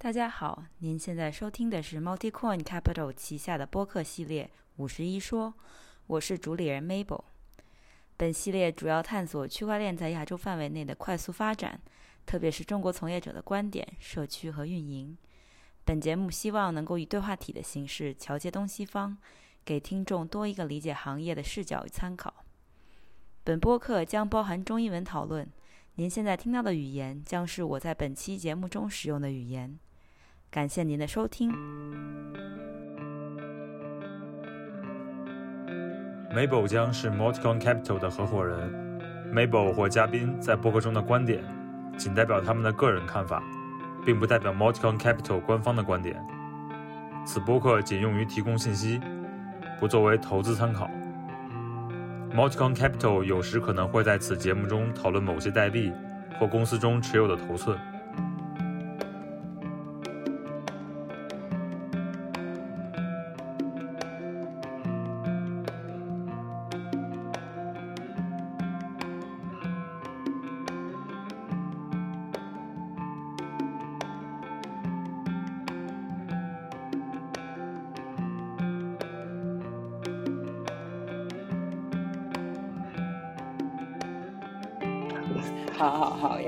大家好，您现在收听的是 MultiCoin Capital 旗下的播客系列《五十一说》，我是主理人 Mabel。本系列主要探索区块链在亚洲范围内的快速发展，特别是中国从业者的观点、社区和运营。本节目希望能够以对话体的形式桥接东西方，给听众多一个理解行业的视角与参考。本播客将包含中英文讨论。您现在听到的语言将是我在本期节目中使用的语言。感谢您的收听。Mabel 将是 Multicon Capital 的合伙人。Mabel 或嘉宾在播客中的观点，仅代表他们的个人看法，并不代表 Multicon Capital 官方的观点。此播客仅用于提供信息，不作为投资参考。Multicon Capital 有时可能会在此节目中讨论某些代币或公司中持有的头寸。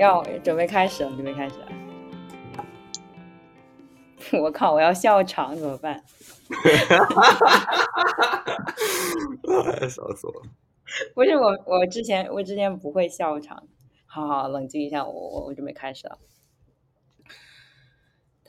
要准备开始了，准备开始了。我靠，我要笑场怎么办？哎，笑死我了！不是我，我之前我之前不会笑场。好好冷静一下，我我我准备开始了。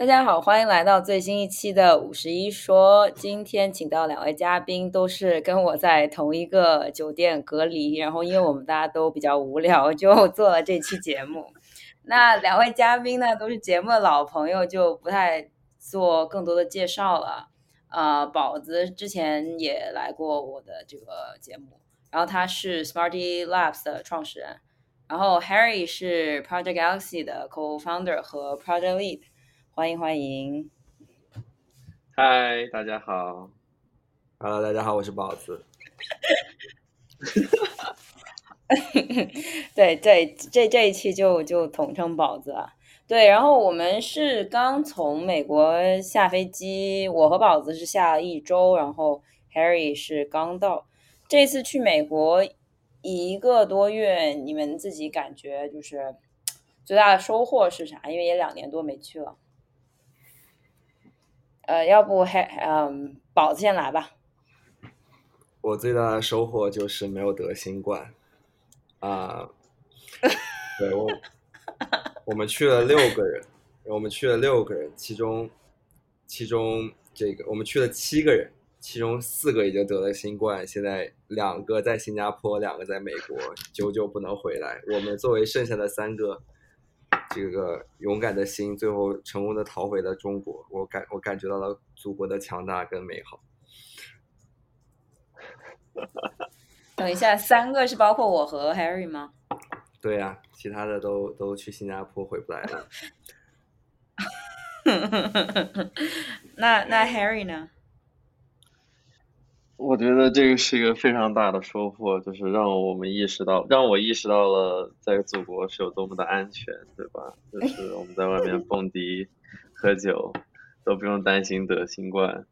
大家好，欢迎来到最新一期的五十一说。今天请到两位嘉宾，都是跟我在同一个酒店隔离，然后因为我们大家都比较无聊，就做了这期节目。那两位嘉宾呢，都是节目的老朋友，就不太做更多的介绍了。呃，宝子之前也来过我的这个节目，然后他是 Smarty Labs 的创始人，然后 Harry 是 Project Galaxy 的 co-founder 和 Project Lead。欢迎欢迎！嗨，大家好。Hello，大家好，我是宝子。对 对，这这一期就就统称宝子了。对，然后我们是刚从美国下飞机，我和宝子是下了一周，然后 Harry 是刚到。这次去美国一个多月，你们自己感觉就是最大的收获是啥？因为也两年多没去了。呃，要不还嗯，宝子先来吧。我最大的收获就是没有得新冠啊、对我，我们去了六个人，我们去了六个人，其中其中这个我们去了七个人，其中四个已经得了新冠，现在两个在新加坡，两个在美国，久久不能回来。我们作为剩下的三个。这个勇敢的心，最后成功的逃回了中国。我感我感觉到了祖国的强大跟美好。等一下，三个是包括我和 Harry 吗？对呀、其他的都都去新加坡回不来了。那那 Harry 呢？我觉得这个是一个非常大的收获，就是让我们意识到，让我意识到了在祖国是有多么的安全，对吧？就是我们在外面蹦迪、喝酒都不用担心得新冠。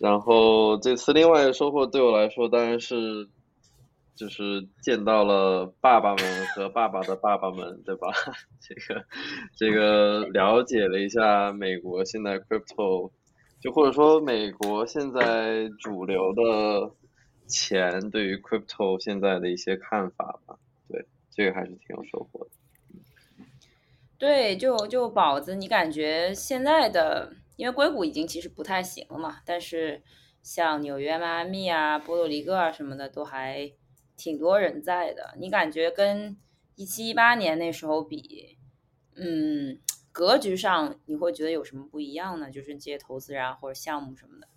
然后这次另外一个收获对我来说，当然是就是见到了爸爸们和爸爸的爸爸们，对吧？这个这个了解了一下美国现在 crypto。就或者说，美国现在主流的钱对于 crypto 现在的一些看法吧，对，这个还是挺有收获的。对，就就宝子，你感觉现在的，因为硅谷已经其实不太行了嘛，但是像纽约、迈阿密啊、波多黎各啊什么的都还挺多人在的。你感觉跟一七一八年那时候比，嗯，格局上你会觉得有什么不一样呢？就是这些投资人啊或者项目什么的。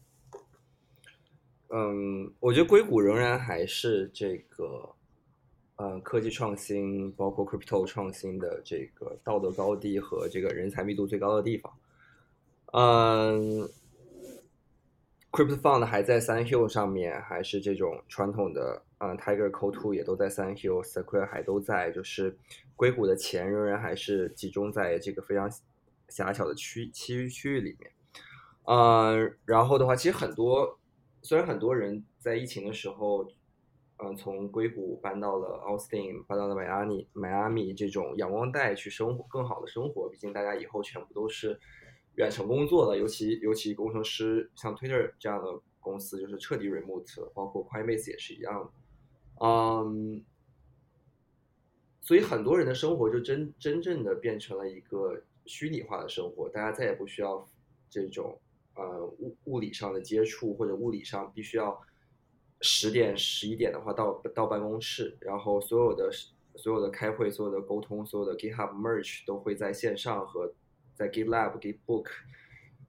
嗯，我觉得硅谷仍然还是这个，嗯，科技创新，包括 crypto 创新的这个道德高地和这个人才密度最高的地方。嗯，crypto fund 还在 Sun Hill 上面，还是这种传统的，嗯，Tiger Co Two 也都在 Sun Hill，Sequoia 还都在，就是硅谷的钱仍然还是集中在这个非常狭小的区区区域里面。嗯，然后的话，其实很多虽然很多人在疫情的时候，嗯，从硅谷搬到了奥斯汀，搬到了迈阿密，迈阿密这种阳光带去生活更好的生活。毕竟大家以后全部都是远程工作的，尤其尤其工程师，像 Twitter 这样的公司就是彻底 remote，包括 Coinbase 也是一样的。嗯，所以很多人的生活就真真正的变成了一个虚拟化的生活，大家再也不需要这种呃物物理上的接触，或者物理上必须要十点十一点的话到到办公室，然后所有的所有的开会、所有的沟通、所有的 GitHub merge 都会在线上和在 GitLab、Gitbook，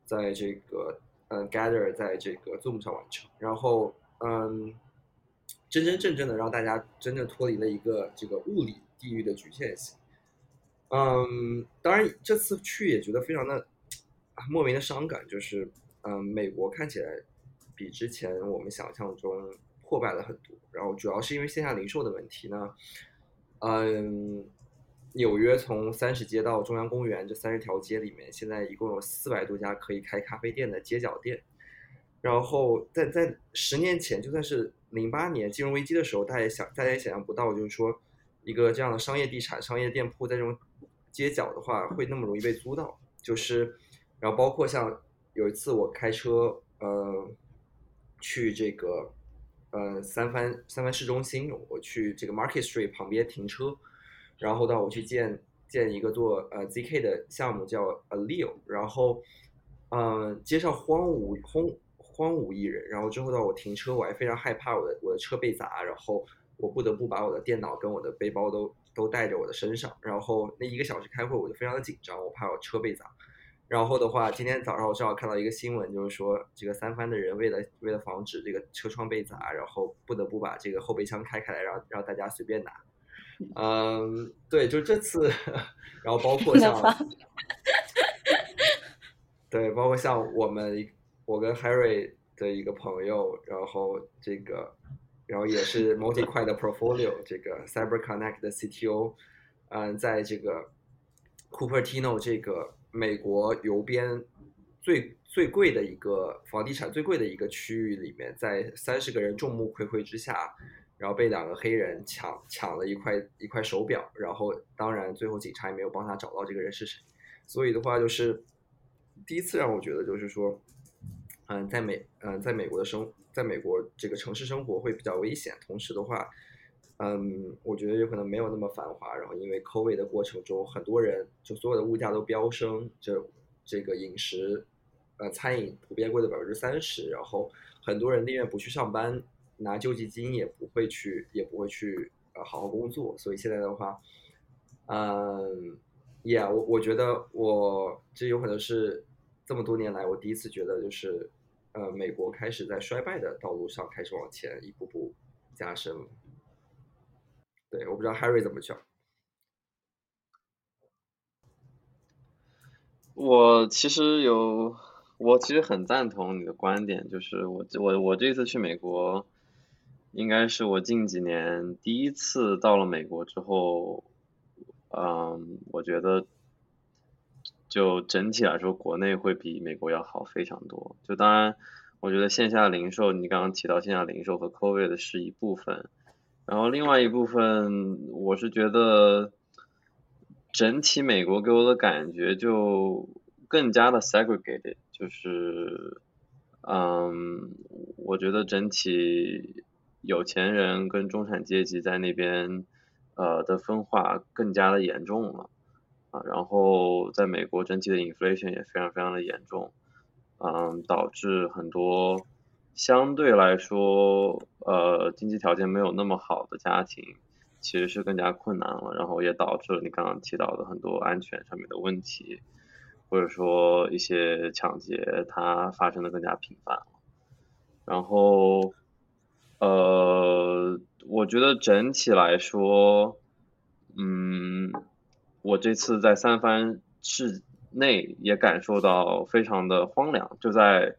在这个嗯 Gather 在这个 Zoom 上完成，然后嗯。真真正正的让大家真正脱离了一个这个物理地域的局限性。嗯，当然这次去也觉得非常的莫名的伤感，就是嗯，美国看起来比之前我们想象中破败了很多。然后主要是因为线下零售的问题呢。嗯，纽约从三十街到中央公园这三十条街里面，现在一共有四百多家可以开咖啡店的街角店。然后在在十年前，就算是零八年金融危机的时候，大家也想，大家也想象不到，就是说，一个这样的商业地产、商业店铺在这种街角的话，会那么容易被租到。就是，然后包括像有一次我开车，呃，去这个，呃，三藩三藩市中心，我去这个 Market Street 旁边停车，然后到，我去见见一个做呃 ZK 的项目叫 Aleo，然后，嗯，街上荒芜空。荒无一人，然后之后呢，我停车，我还非常害怕我的我的车被砸，然后我不得不把我的电脑跟我的背包都都带着我的身上，然后那一个小时开会，我就非常的紧张，我怕我车被砸。然后的话，今天早上我正好看到一个新闻，就是说这个三番的人为了为了防止这个车窗被砸，然后不得不把这个后备箱开开来，让让大家随便拿。嗯，对，就这次，然后包括像，对，包括像我们。我跟 Harry 的一个朋友，然后这个，然后也是 MultiQuai 的 Portfolio 这个 CyberConnect 的 CTO，嗯，在这个 Cupertino 这个美国邮编最最贵的一个房地产最贵的一个区域里面，在三十个人众目睽睽之下，然后被两个黑人抢抢了一块一块手表，然后当然最后警察也没有帮他找到这个人是谁，所以的话就是第一次让我觉得就是说。嗯，在美，嗯，在美国的生，在美国这个城市生活会比较危险。同时的话，嗯，我觉得有可能没有那么繁华。然后因为 COVID 的过程中，很多人就所有的物价都飙升，这这个饮食，呃，餐饮普遍贵了百分之三十。然后很多人宁愿不去上班，拿救济金也不会去，也不会去呃好好工作。所以现在的话，嗯，Yeah，我我觉得我这有可能是这么多年来我第一次觉得就是。呃，美国开始在衰败的道路上开始往前一步步加深了。对，我不知道 Harry 怎么讲。我其实有，我其实很赞同你的观点，就是我我我这次去美国，应该是我近几年第一次到了美国之后，嗯，我觉得。就整体来说，国内会比美国要好非常多。就当然，我觉得线下零售，你刚刚提到线下零售和 COVID 是一部分，然后另外一部分，我是觉得整体美国给我的感觉就更加的 segregated，就是，嗯，我觉得整体有钱人跟中产阶级在那边，呃的分化更加的严重了。啊，然后在美国整体的 inflation 也非常非常的严重，嗯，导致很多相对来说呃经济条件没有那么好的家庭其实是更加困难了，然后也导致了你刚刚提到的很多安全上面的问题，或者说一些抢劫它发生的更加频繁了，然后呃，我觉得整体来说，嗯。我这次在三藩市内也感受到非常的荒凉，就在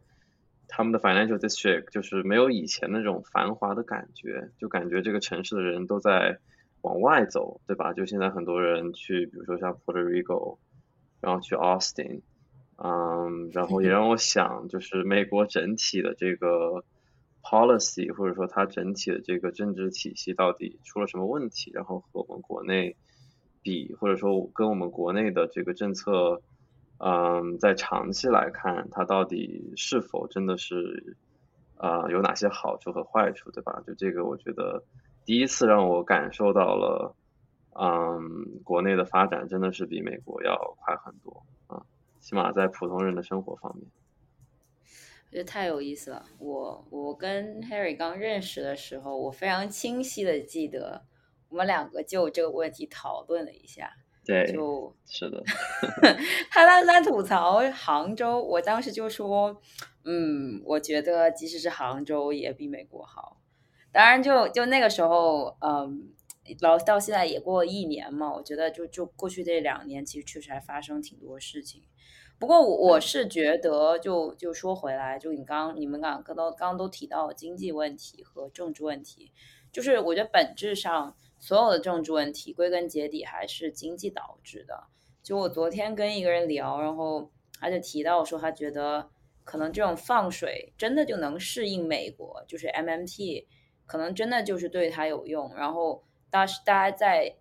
他们的 financial district，就是没有以前那种繁华的感觉，就感觉这个城市的人都在往外走，对吧？就现在很多人去，比如说像 Puerto Rico，然后去 Austin，嗯，然后也让我想，就是美国整体的这个 policy 或者说它整体的这个政治体系到底出了什么问题，然后和我们国内比，或者说跟我们国内的这个政策，嗯，在长期来看，它到底是否真的是，呃，有哪些好处和坏处，对吧？就这个，我觉得第一次让我感受到了。嗯，国内的发展真的是比美国要快很多啊，起码在普通人的生活方面，觉得太有意思了。我我跟 Harry 刚认识的时候，我非常清晰的记得，我们两个就这个问题讨论了一下。对，就是的。他当时在吐槽杭州，我当时就说，嗯，我觉得即使是杭州也比美国好。当然，就就那个时候，嗯。老到现在也过了一年嘛，我觉得就就过去这两年，其实确实还发生挺多事情。不过我我是觉得，就就说回来，就你刚你们刚刚都刚刚都提到经济问题和政治问题，就是我觉得本质上所有的政治问题归根结底还是经济导致的。就我昨天跟一个人聊，然后他就提到说，他觉得可能这种放水真的就能适应美国，就是 MMT 可能真的就是对他有用，然后。但是大家在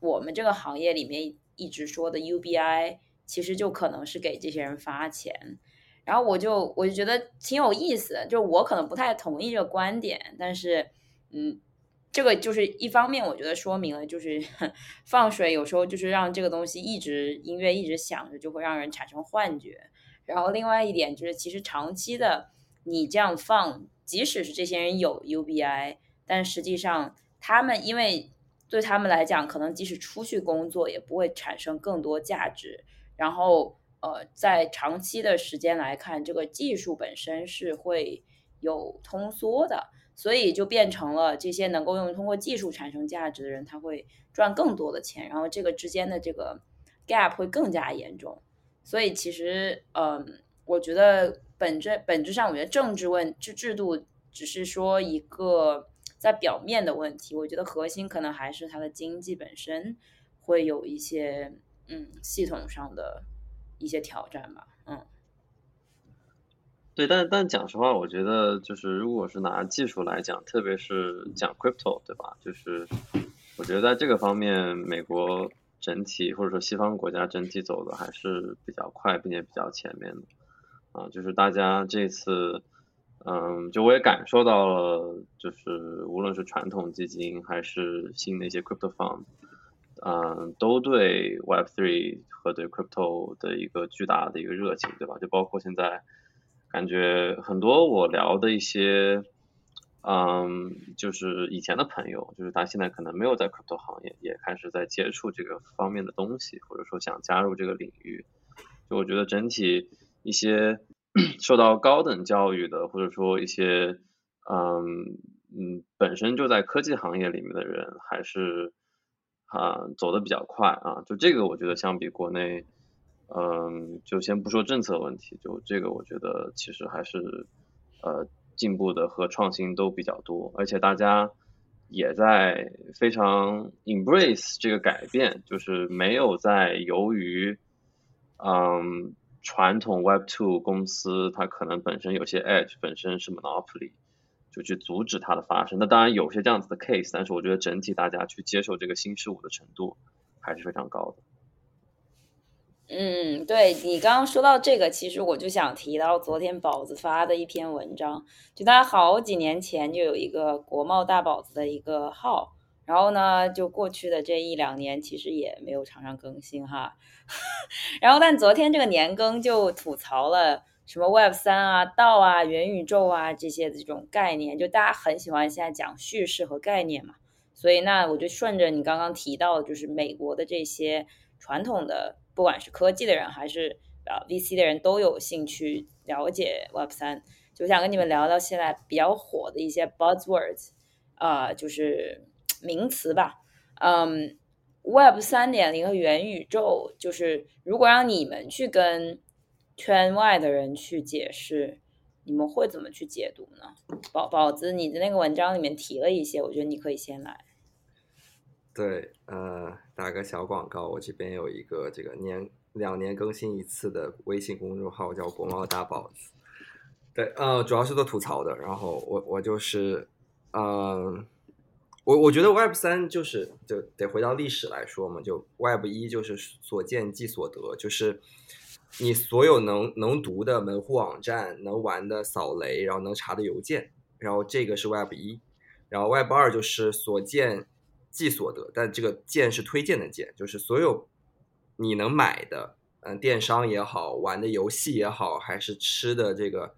我们这个行业里面一直说的 UBI，其实就可能是给这些人发钱。然后我就我就觉得挺有意思的，就我可能不太同意这个观点，但是嗯，这个就是一方面，我觉得说明了就是 放水有时候就是让这个东西一直音乐一直响着，就会让人产生幻觉。然后另外一点就是，其实长期的你这样放，即使是这些人有 UBI，但实际上他们因为对他们来讲，可能即使出去工作，也不会产生更多价值。然后，呃，在长期的时间来看，这个技术本身是会有通缩的，所以就变成了这些能够用通过技术产生价值的人，他会赚更多的钱。然后，这个之间的这个 gap 会更加严重。所以，其实，嗯，我觉得本质本质上，我觉得政治问制制度只是说一个。在表面的问题，我觉得核心可能还是它的经济本身会有一些嗯系统上的一些挑战吧，嗯。对，但但讲实话，我觉得就是如果是拿技术来讲，特别是讲 crypto，对吧？就是我觉得在这个方面，美国整体或者说西方国家整体走的还是比较快，并且比较前面的啊，就是大家这次。嗯，就我也感受到了，就是无论是传统基金还是新的一些 crypto fund，嗯，都对 Web3 和对 crypto 的一个巨大的一个热情，对吧？就包括现在，感觉很多我聊的一些，嗯，就是以前的朋友，就是他现在可能没有在 crypto 行业，也开始在接触这个方面的东西，或者说想加入这个领域。就我觉得整体一些。受到高等教育的，或者说一些嗯嗯本身就在科技行业里面的人，还是啊走的比较快啊。就这个，我觉得相比国内，嗯，就先不说政策问题，就这个，我觉得其实还是呃进步的和创新都比较多，而且大家也在非常 embrace 这个改变，就是没有在由于嗯。传统 Web Two 公司，它可能本身有些 edge，本身是 monopoly，就去阻止它的发生。那当然有些这样子的 case，但是我觉得整体大家去接受这个新事物的程度还是非常高的。嗯，对你刚刚说到这个，其实我就想提到昨天宝子发的一篇文章，就他好几年前就有一个国贸大宝子的一个号。然后呢，就过去的这一两年，其实也没有常常更新哈。然后，但昨天这个年更就吐槽了什么 Web 三啊、道啊、元宇宙啊这些这种概念，就大家很喜欢现在讲叙事和概念嘛。所以，那我就顺着你刚刚提到，就是美国的这些传统的，不管是科技的人还是啊 VC 的人都有兴趣了解 Web 三，就想跟你们聊聊现在比较火的一些 buzzwords 啊，就是。名词吧，嗯，Web 三点零和元宇宙，就是如果让你们去跟圈外的人去解释，你们会怎么去解读呢？宝宝子，你的那个文章里面提了一些，我觉得你可以先来。对，呃，打个小广告，我这边有一个这个年两年更新一次的微信公众号，叫国贸大宝子。对，呃，主要是做吐槽的。然后我我就是，嗯，我我觉得 Web 三就是就得回到历史来说嘛，就 Web 一就是所见即所得，就是你所有能能读的门户网站，能玩的扫雷，然后能查的邮件，然后这个是 Web 一。然后 Web 二就是所见即所得，但这个“见”是推荐的“见”，就是所有你能买的，嗯，电商也好，玩的游戏也好，还是吃的这个，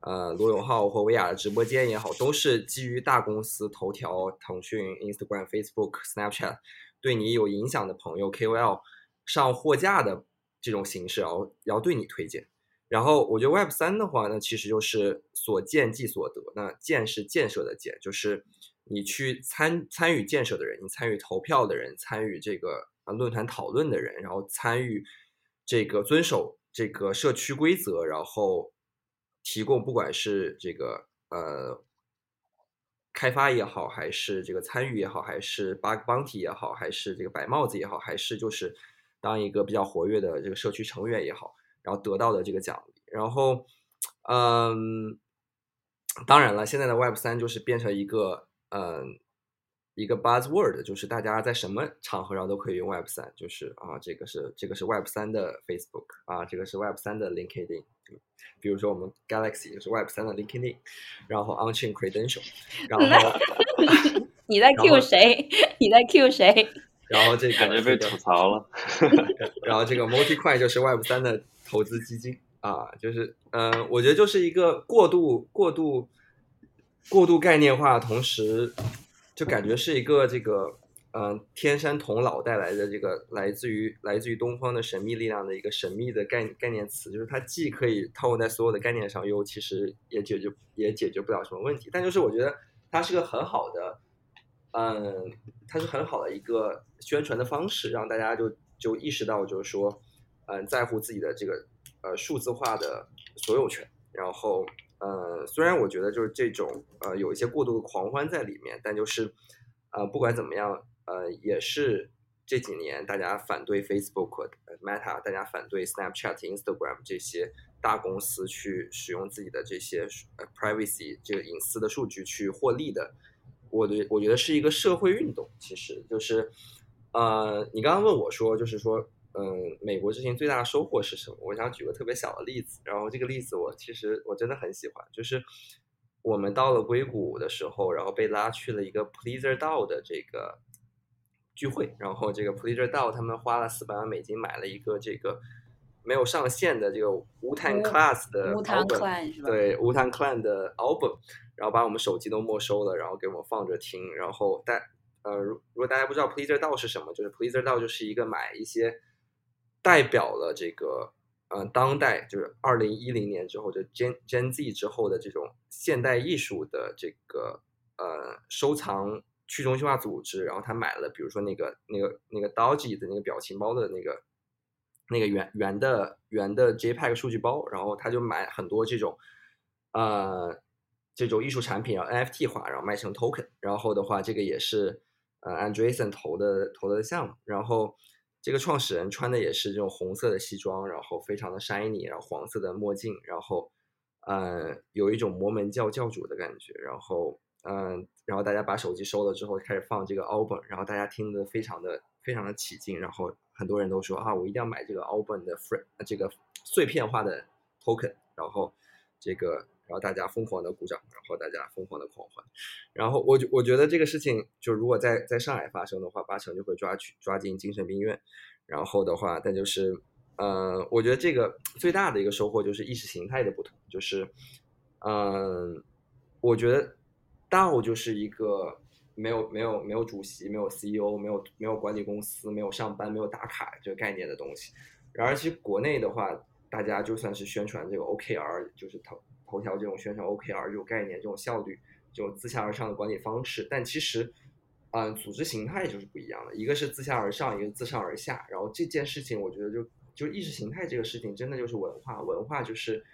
呃，罗永浩或薇娅的直播间也好，都是基于大公司头条、腾讯、Instagram、Facebook、Snapchat 对你有影响的朋友 KOL 上货架的这种形式，然后然后对你推荐。然后我觉得 Web 三的话呢，其实就是所见即所得。那建是建设的建，就是你去参参与建设的人，你参与投票的人，参与这个啊论坛讨论的人，然后参与这个遵守这个社区规则，然后提供不管是这个呃开发也好，还是这个参与也好，还是 bug bounty 也好，还是这个白帽子也好，还是就是当一个比较活跃的这个社区成员也好。然后得到的这个奖励，然后，嗯，当然了，现在的 Web 三就是变成一个，嗯，一个 buzzword，就是大家在什么场合上都可以用 Web 三，就是啊，这个是这个是 Web 三的 Facebook 啊，这个是 Web 三的 LinkedIn，比如说我们 Galaxy 就是 Web 三的 LinkedIn，然后 Onchain Credential，然后 你在 Q 谁？你在 Q 谁？然后这个感觉被吐槽了，然后这个 MultiCoin 就是 Web 三的。投资基金啊，就是，嗯，我觉得就是一个过度、过度、过度概念化，同时就感觉是一个这个，嗯，天山童姥带来的这个来自于来自于东方的神秘力量的一个神秘的概概念词，就是它既可以套用在所有的概念上，又其实也解决也解决不了什么问题。但就是我觉得它是个很好的，嗯，它是很好的一个宣传的方式，让大家就就意识到，就是说。嗯，在乎自己的这个呃数字化的所有权，然后呃，虽然我觉得就是这种呃有一些过度的狂欢在里面，但就是呃不管怎么样，呃也是这几年大家反对 Facebook、Meta，大家反对 Snapchat、Instagram 这些大公司去使用自己的这些呃 privacy 这个隐私的数据去获利的，我的我觉得是一个社会运动，其实就是呃你刚刚问我说就是说。嗯，美国之行最大的收获是什么？我想举个特别小的例子，然后这个例子我其实我真的很喜欢，就是我们到了硅谷的时候，然后被拉去了一个 Pleaser DAO 的这个聚会，然后这个 Pleaser DAO 他们花了四百万美金买了一个这个没有上线的这个 Wu Tang Class 的 album，对 Wu Tang Clan 的 album，然后把我们手机都没收了，然后给我们放着听，然后大呃，如如果大家不知道 Pleaser DAO 是什么，就是 Pleaser DAO 就是一个买一些。代表了这个，呃，当代就是二零一零年之后，就 Gen Gen Z 之后的这种现代艺术的这个呃收藏去中心化组织，然后他买了，比如说那个那个那个 Doge 的那个表情包的那个那个圆圆的圆的 JPEG 数据包，然后他就买很多这种呃这种艺术产品，然后 NFT 化，然后卖成 Token，然后的话，这个也是呃 a n d r e s e n 投的投的项目，然后。这个创始人穿的也是这种红色的西装，然后非常的 shiny，然后黄色的墨镜，然后，呃，有一种摩门教教主的感觉，然后，嗯，然后大家把手机收了之后，开始放这个 album，然后大家听得非常的非常的起劲，然后很多人都说啊，我一定要买这个 album 的 free 这个碎片化的 token，然后这个。然后大家疯狂的鼓掌，然后大家疯狂的狂欢，然后我就我觉得这个事情就如果在在上海发生的话，八成就会抓去抓进精神病院。然后的话，但就是，呃，我觉得这个最大的一个收获就是意识形态的不同，就是，嗯，我觉得 DAO 就是一个没有没有没有主席、没有 CEO、没有没有管理公司、没有上班、没有打卡这个概念的东西。然而，其实国内的话，大家就算是宣传这个 OKR，就是投。头条这种宣传 OKR 这种概念，这种效率，这种自下而上的管理方式，但其实，嗯，组织形态就是不一样的。一个是自下而上，一个是自上而下。然后这件事情，我觉得就就意识形态这个事情，真的就是文化。文化就是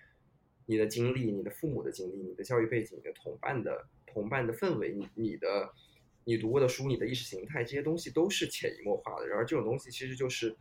你的经历、你的父母的经历、你的教育背景、你的同伴的同伴的氛围、你你的你读过的书、你的意识形态，这些东西都是潜移默化的。然而这种东西其实就是。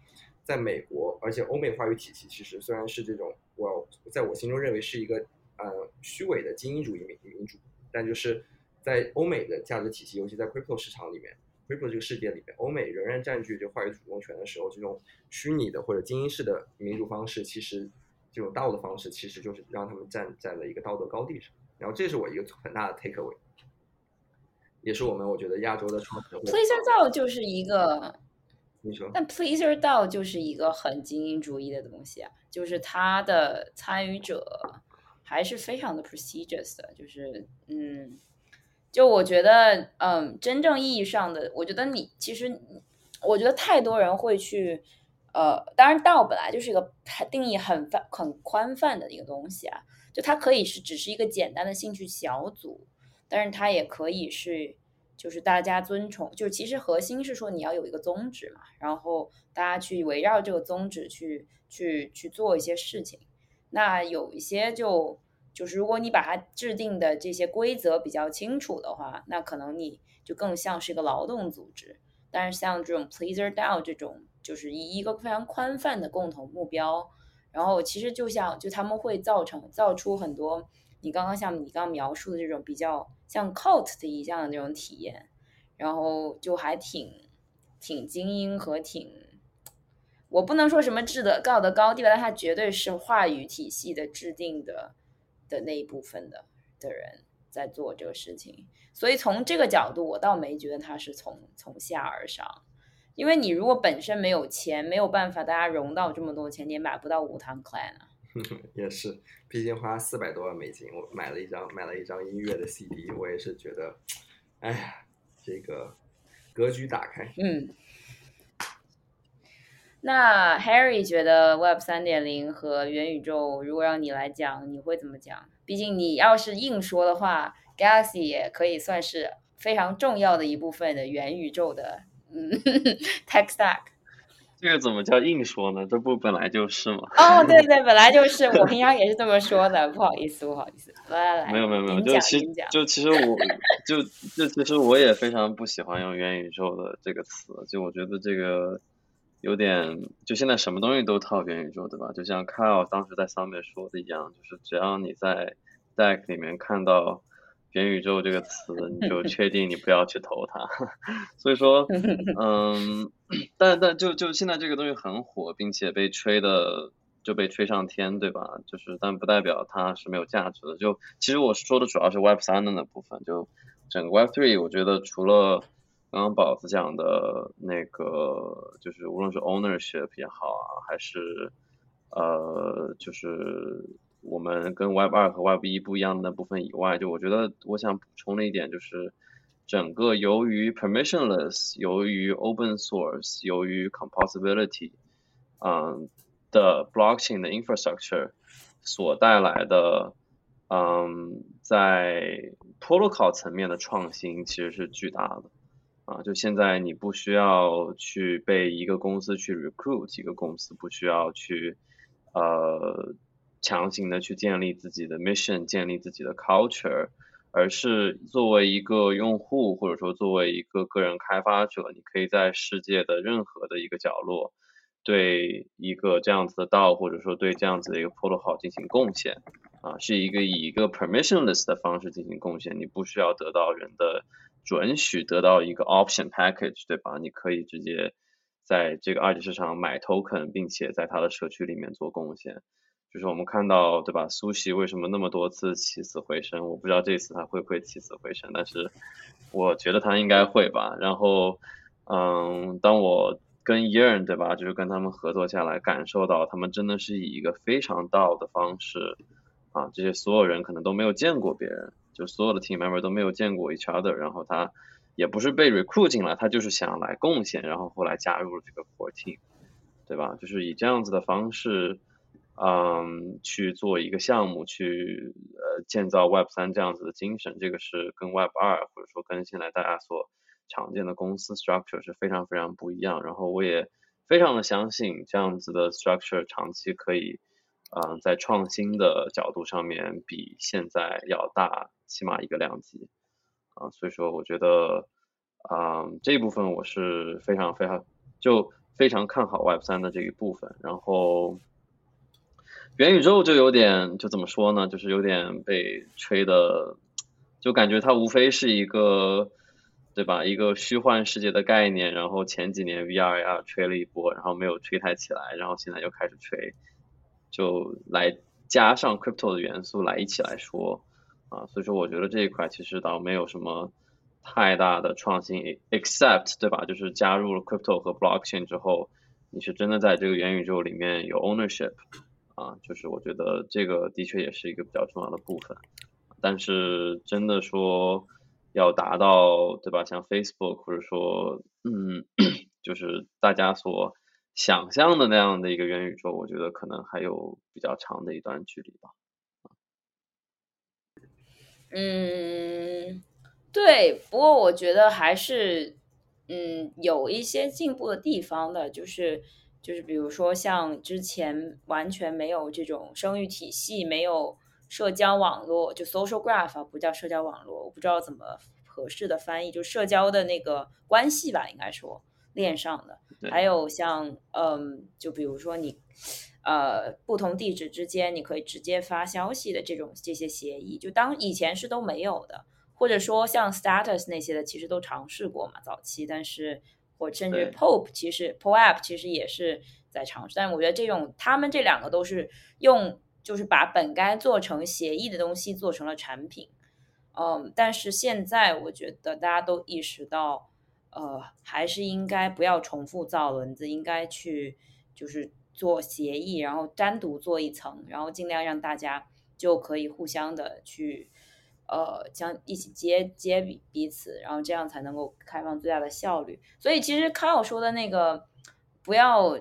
在美国，而且欧美话语体系其实虽然是这种，我在我心中认为是一个呃虚伪的精英主义民民主，但就是在欧美的价值体系，尤其在 crypto 市场里面，crypto 这个世界里面，欧美仍然占据这话语主动权的时候，这种虚拟的或者精英式的民主方式，其实这种道的方式，其实就是让他们站在了一个道德高地上。然后这是我一个很大的 take away，也是我们我觉得亚洲的创始人。Pleaser DAO 就是一个，你说，但 Pleaser DAO 就是一个很精英主义的东西啊，就是它的参与者还是非常的 prestigious 的，就是嗯，就我觉得，嗯，真正意义上的，我觉得你其实，我觉得太多人会去，呃，当然道本来就是一个定义很泛、很宽泛的一个东西啊。就它可以是只是一个简单的兴趣小组，但是它也可以是，就是大家尊崇，就其实核心是说你要有一个宗旨嘛，然后大家去围绕这个宗旨去去去做一些事情。那有一些就就是如果你把它制定的这些规则比较清楚的话，那可能你就更像是一个劳动组织。但是像这种 pleaser down 这种，就是以一个非常宽泛的共同目标。然后其实就像就他们会造成造出很多你刚刚像你刚刚描述的这种比较像 cult 的一样的那种体验，然后就还挺挺精英和挺我不能说什么质的高的高低吧，但它绝对是话语体系的制定的的那一部分的的人在做这个事情，所以从这个角度，我倒没觉得他是从从下而上。因为你如果本身没有钱，没有办法大家融到这么多钱，你也买不到五堂 clan 啊。也是，毕竟花四百多万美金，我买了一张买了一张音乐的 CD，我也是觉得，哎呀，这个格局打开。嗯。那 Harry 觉得 Web 三点零和元宇宙，如果让你来讲，你会怎么讲？毕竟你要是硬说的话，Galaxy 也可以算是非常重要的一部分的元宇宙的。嗯，tech stack，这个怎么叫硬说呢？这不本来就是吗？哦，对对，本来就是，我 平常也是这么说的，不好意思，不好意思，来来来，没有没有没有，就其实就其实我就就其实我也非常不喜欢用元宇宙的这个词，就我觉得这个有点，就现在什么东西都套元宇宙，对吧？就像 Kyle 当时在上面说的一样，就是只要你在 deck 里面看到。元宇宙这个词，你就确定你不要去投它。所以说，嗯，但但就就现在这个东西很火，并且被吹的就被吹上天，对吧？就是但不代表它是没有价值的。就其实我说的主要是 Web 三的那部分，就整个 Web three，我觉得除了刚刚宝子讲的那个，就是无论是 ownership 也好啊，还是呃，就是。我们跟 Web 二和 Web 一不一样的那部分以外，就我觉得我想补充的一点就是，整个由于 permissionless，由于 open source，由于 composability，嗯的 blockchain 的 infrastructure 所带来的，嗯，在 protocol 层面的创新其实是巨大的。啊，就现在你不需要去被一个公司去 recruit 一个公司，不需要去呃。强行的去建立自己的 mission，建立自己的 culture，而是作为一个用户或者说作为一个个人开发者，你可以在世界的任何的一个角落，对一个这样子的道或者说对这样子的一个 protocol 进行贡献，啊，是一个以一个 permissionless 的方式进行贡献，你不需要得到人的准许，得到一个 option package，对吧？你可以直接在这个二级市场买 token，并且在它的社区里面做贡献。就是我们看到，对吧？苏西为什么那么多次起死回生？我不知道这次他会不会起死回生，但是我觉得他应该会吧。然后，嗯，当我跟 Yearn 对吧，就是跟他们合作下来，感受到他们真的是以一个非常道的方式啊，这些所有人可能都没有见过别人，就所有的 team member 都没有见过 each other。然后他也不是被 recruit 进来，他就是想来贡献，然后后来加入了这个 core team，对吧？就是以这样子的方式。嗯，去做一个项目，去呃建造 Web 三这样子的精神，这个是跟 Web 二或者说跟现在大家所常见的公司 structure 是非常非常不一样。然后我也非常的相信这样子的 structure 长期可以，嗯，在创新的角度上面比现在要大起码一个量级啊。所以说我觉得，嗯，这一部分我是非常非常就。非常看好 Web 三的这一部分。然后元宇宙就有点就怎么说呢，就是有点被吹的，就感觉它无非是一个。对吧？一个虚幻世界的概念，然后前几年 VR 呀吹了一波，然后没有吹太起来，然后现在又开始吹，就来加上 crypto 的元素来一起来说啊，所以说我觉得这一块其实倒没有什么太大的创新，except 对吧？就是加入了 crypto 和 blockchain 之后，你是真的在这个元宇宙里面有 ownership 啊，就是我觉得这个的确也是一个比较重要的部分，但是真的说。要达到对吧？像 Facebook 或者说，嗯，就是大家所想象的那样的一个元宇宙，我觉得可能还有比较长的一段距离吧。嗯，对。不过我觉得还是，嗯，有一些进步的地方的，就是就是比如说像之前完全没有这种生育体系，没有。社交网络就 social graph 不叫社交网络，我不知道怎么合适的翻译，就社交的那个关系吧，应该说链上的。还有像嗯，就比如说你呃不同地址之间你可以直接发消息的这种这些协议，就当以前是都没有的，或者说像 status 那些的，其实都尝试过嘛，早期，但是或甚至 pop 其实 pop app 其实也是在尝试，但是我觉得这种他们这两个都是用。就是把本该做成协议的东西做成了产品，嗯，但是现在我觉得大家都意识到，呃，还是应该不要重复造轮子，应该去就是做协议，然后单独做一层，然后尽量让大家就可以互相的去，呃，将一起接接彼彼此，然后这样才能够开放最大的效率。所以其实康友说的那个不要。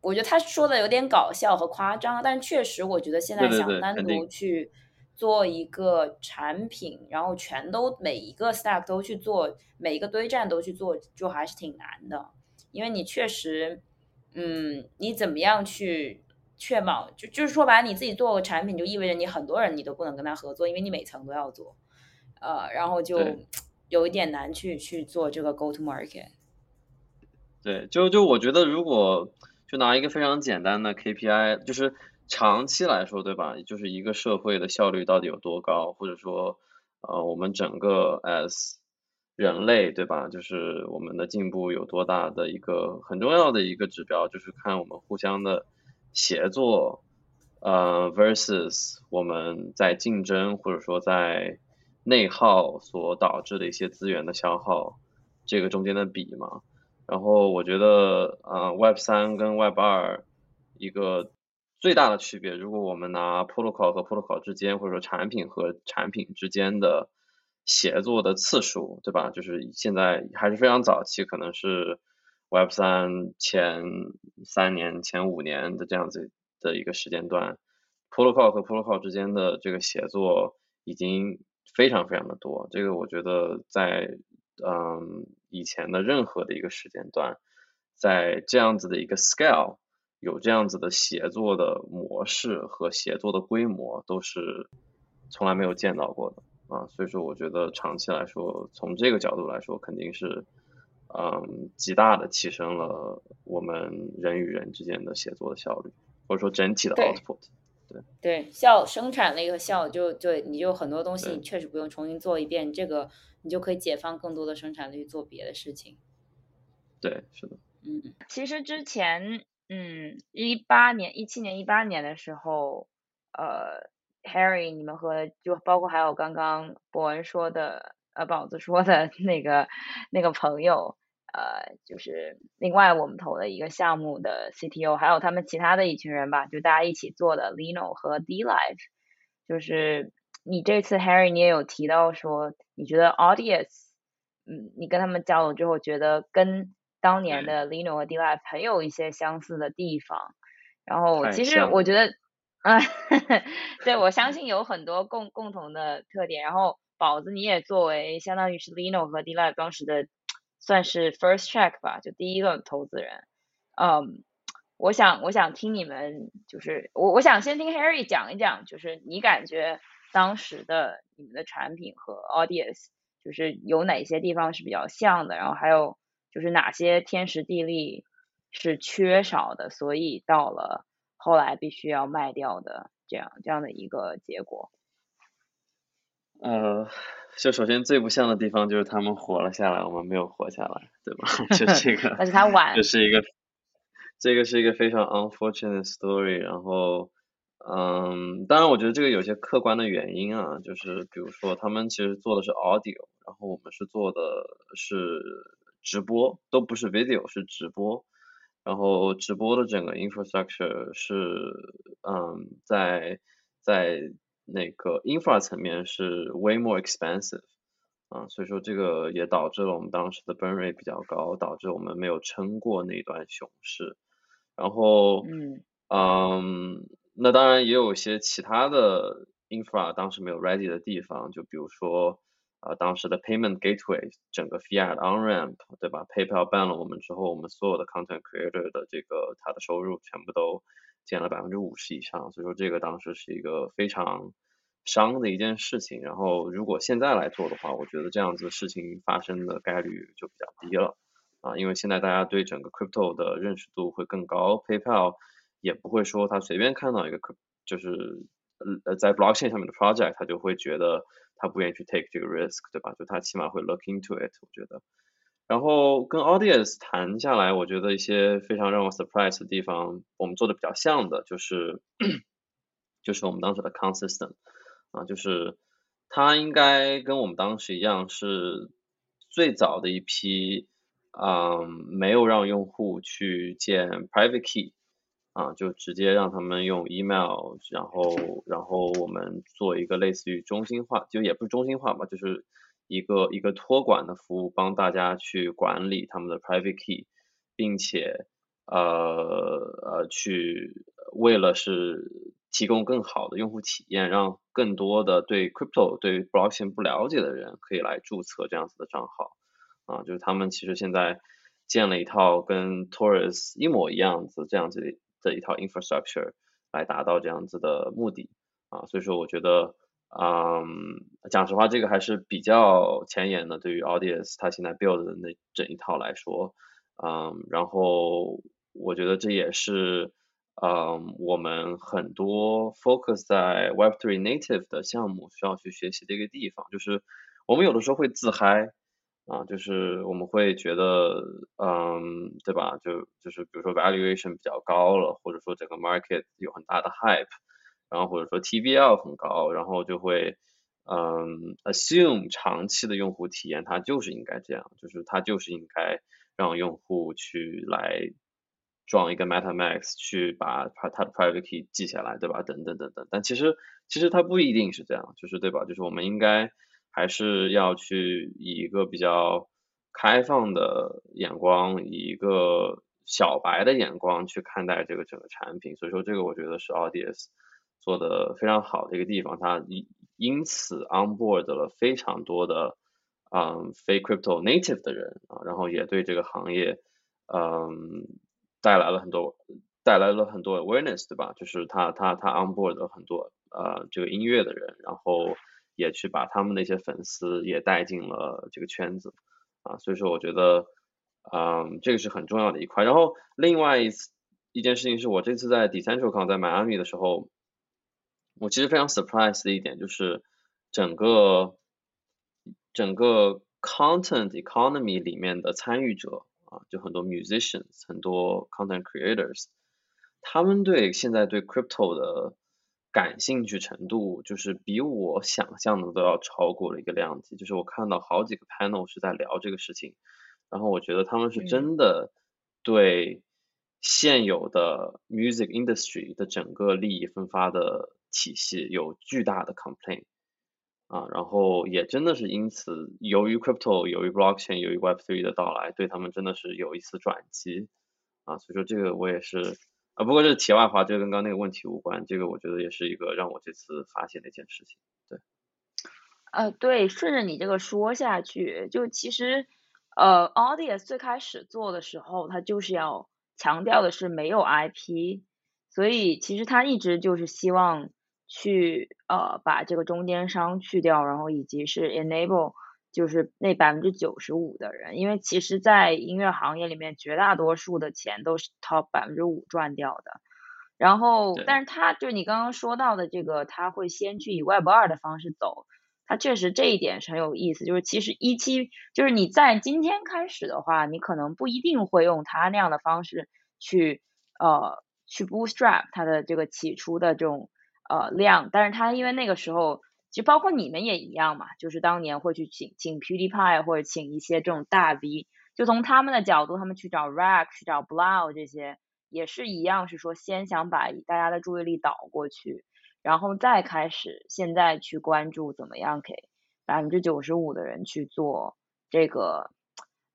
我觉得他说的有点搞笑和夸张，但确实，我觉得现在想单独去做一个产品，然后全都每一个 stack 都去做，每一个堆栈都去做，就还是挺难的。因为你确实，嗯，你怎么样去确保？就就是说白了，你自己做个产品，就意味着你很多人你都不能跟他合作，因为你每层都要做，呃，然后就 有一点难去去做这个 go to market。对，就就我觉得如果。就拿一个非常简单的 KPI，就是长期来说，对吧？就是一个社会的效率到底有多高，或者说，呃，我们整个 as 人类，对吧？就是我们的进步有多大的一个很重要的一个指标，就是看我们互相的协作，呃，versus 我们在竞争或者说在内耗所导致的一些资源的消耗，这个中间的比嘛。然后我觉得，呃，Web 三跟 Web 二一个最大的区别，如果我们拿 Protocol 和 Protocol 之间，或者说产品和产品之间的协作的次数，对吧？就是现在还是非常早期，可能是 Web 三前三年、前五年的这样子的一个时间段，Protocol 和 Protocol 之间的这个协作已经非常非常的多。这个我觉得在嗯，以前的任何的一个时间段，在这样子的一个 scale，有这样子的协作的模式和协作的规模，都是从来没有见到过的啊。所以说，我觉得长期来说，从这个角度来说，肯定是嗯，极大的提升了我们人与人之间的协作的效率，或者说整体的 output。对对，效生产那个效就就你就很多东西，你确实不用重新做一遍这个。你就可以解放更多的生产力做别的事情。对，是的。嗯，其实之前，嗯，一八年、一七年、一八年的时候，呃，Harry，你们和就包括还有刚刚博文说的，呃，宝子说的那个那个朋友，呃，就是另外我们投的一个项目的 CTO，还有他们其他的一群人吧，就大家一起做的 Lino 和 D Live，就是。你这次 Harry，你也有提到说，你觉得 Audience，嗯，你跟他们交流之后，觉得跟当年的 Lino 和 DLive 很有一些相似的地方。然后其实我觉得，啊，对我相信有很多共共同的特点。然后宝子，你也作为相当于是 Lino 和 DLive 当时的算是 First Check 吧，就第一个投资人。嗯，我想我想听你们，就是我我想先听 Harry 讲一讲，就是你感觉。当时的你们的产品和 Audience 就是有哪些地方是比较像的，然后还有就是哪些天时地利是缺少的，所以到了后来必须要卖掉的这样这样的一个结果。呃，就首先最不像的地方就是他们活了下来，我们没有活下来，对吧？就 这个，但是他晚，这是一个，这个是一个非常 unfortunate story。然后，嗯，当然我觉得这个有些客观的原因啊，就是比如说他们其实做的是 audio，然后我们是做的是直播，都不是 video，是直播。然后直播的整个 infrastructure 是，嗯，在在。那个 infra 层面是 way more expensive，啊，所以说这个也导致了我们当时的 burn rate 比较高，导致我们没有撑过那段熊市。然后，嗯，嗯，那当然也有一些其他的 infra 当时没有 ready 的地方，就比如说，啊，当时的 payment gateway 整个 fiat on ramp，对吧？PayPal 办了我们之后，我们所有的 content creator 的这个他的收入全部都。减了百分之五十以上，所以说这个当时是一个非常伤的一件事情。然后如果现在来做的话，我觉得这样子事情发生的概率就比较低了啊，因为现在大家对整个 crypto 的认识度会更高，PayPal 也不会说他随便看到一个就是呃在 blockchain 上面的 project，他就会觉得他不愿意去 take 这个 risk，对吧？就他起码会 look into it，我觉得。然后跟 Audience 谈下来，我觉得一些非常让我 surprise 的地方，我们做的比较像的，就是就是我们当时的 consistent 啊，就是他应该跟我们当时一样，是最早的一批，嗯，没有让用户去建 private key 啊，就直接让他们用 email，然后然后我们做一个类似于中心化，就也不是中心化吧，就是。一个一个托管的服务，帮大家去管理他们的 private key，并且呃呃去为了是提供更好的用户体验，让更多的对 crypto 对 blockchain 不了解的人可以来注册这样子的账号啊，就是他们其实现在建了一套跟 Taurus 一模一样子这样子的一套 infrastructure 来达到这样子的目的啊，所以说我觉得。嗯，讲实话，这个还是比较前沿的，对于 Audience 它现在 build 的那整一套来说，嗯，然后我觉得这也是，嗯，我们很多 focus 在 Web3 native 的项目需要去学习的一个地方，就是我们有的时候会自嗨，啊，就是我们会觉得，嗯，对吧？就就是比如说 valuation 比较高了，或者说整个 market 有很大的 hype。然后或者说 TVL 很高，然后就会嗯 assume 长期的用户体验它就是应该这样，就是它就是应该让用户去来装一个 Meta Max 去把它它的 private key 记下来，对吧？等等等等。但其实其实它不一定是这样，就是对吧？就是我们应该还是要去以一个比较开放的眼光，以一个小白的眼光去看待这个整个产品。所以说这个我觉得是 Audience。做的非常好的一个地方，它因因此 onboard 了非常多的嗯非 crypto native 的人啊，然后也对这个行业嗯带来了很多带来了很多 awareness 对吧？就是他他他 onboard 很多呃这个音乐的人，然后也去把他们那些粉丝也带进了这个圈子啊，所以说我觉得嗯这个是很重要的一块。然后另外一次一件事情是我这次在 DecentralCon 在迈阿密的时候。我其实非常 surprise 的一点就是，整个整个 content economy 里面的参与者啊，就很多 musicians，很多 content creators，他们对现在对 crypto 的感兴趣程度，就是比我想象的都要超过了一个量级。就是我看到好几个 panel 是在聊这个事情，然后我觉得他们是真的对现有的 music industry 的整个利益分发的。体系有巨大的 complaint 啊，然后也真的是因此，由于 crypto，由于 blockchain，由于 Web3 的到来，对他们真的是有一次转机啊，所以说这个我也是啊，不过这是题外话，这跟刚那个问题无关，这个我觉得也是一个让我这次发现的一件事情，对。呃，对，顺着你这个说下去，就其实呃，Audience 最开始做的时候，它就是要强调的是没有 IP，所以其实它一直就是希望。去呃把这个中间商去掉，然后以及是 enable 就是那百分之九十五的人，因为其实，在音乐行业里面，绝大多数的钱都是 top 百分之五赚掉的。然后，但是他就你刚刚说到的这个，他会先去以 Web 二的方式走，他确实这一点是很有意思。就是其实一期，就是你在今天开始的话，你可能不一定会用他那样的方式去呃去 bootstrap 他的这个起初的这种呃量，但是他因为那个时候。其实包括你们也一样嘛，就是当年会去请请 PewDiePie 或者请一些这种大 V，就从他们的角度，他们去找 Rack 去找 Blow 这些，也是一样，是说先想把大家的注意力导过去，然后再开始现在去关注怎么样给百分之九十五的人去做这个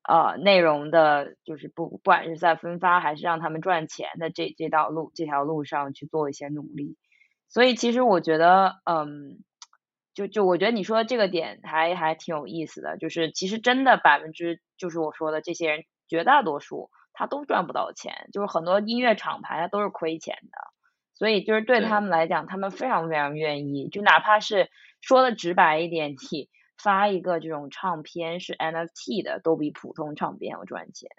呃内容的，就是不不管是在分发还是让他们赚钱的这这道路这条路上去做一些努力，所以其实我觉得嗯。就就我觉得你说这个点还还挺有意思的，就是其实真的百分之就是我说的这些人绝大多数他都赚不到钱，就是很多音乐厂牌他都是亏钱的，所以就是对他们来讲，他们非常非常愿意，就哪怕是说的直白一点，你发一个这种唱片是 NFT 的，都比普通唱片要赚钱。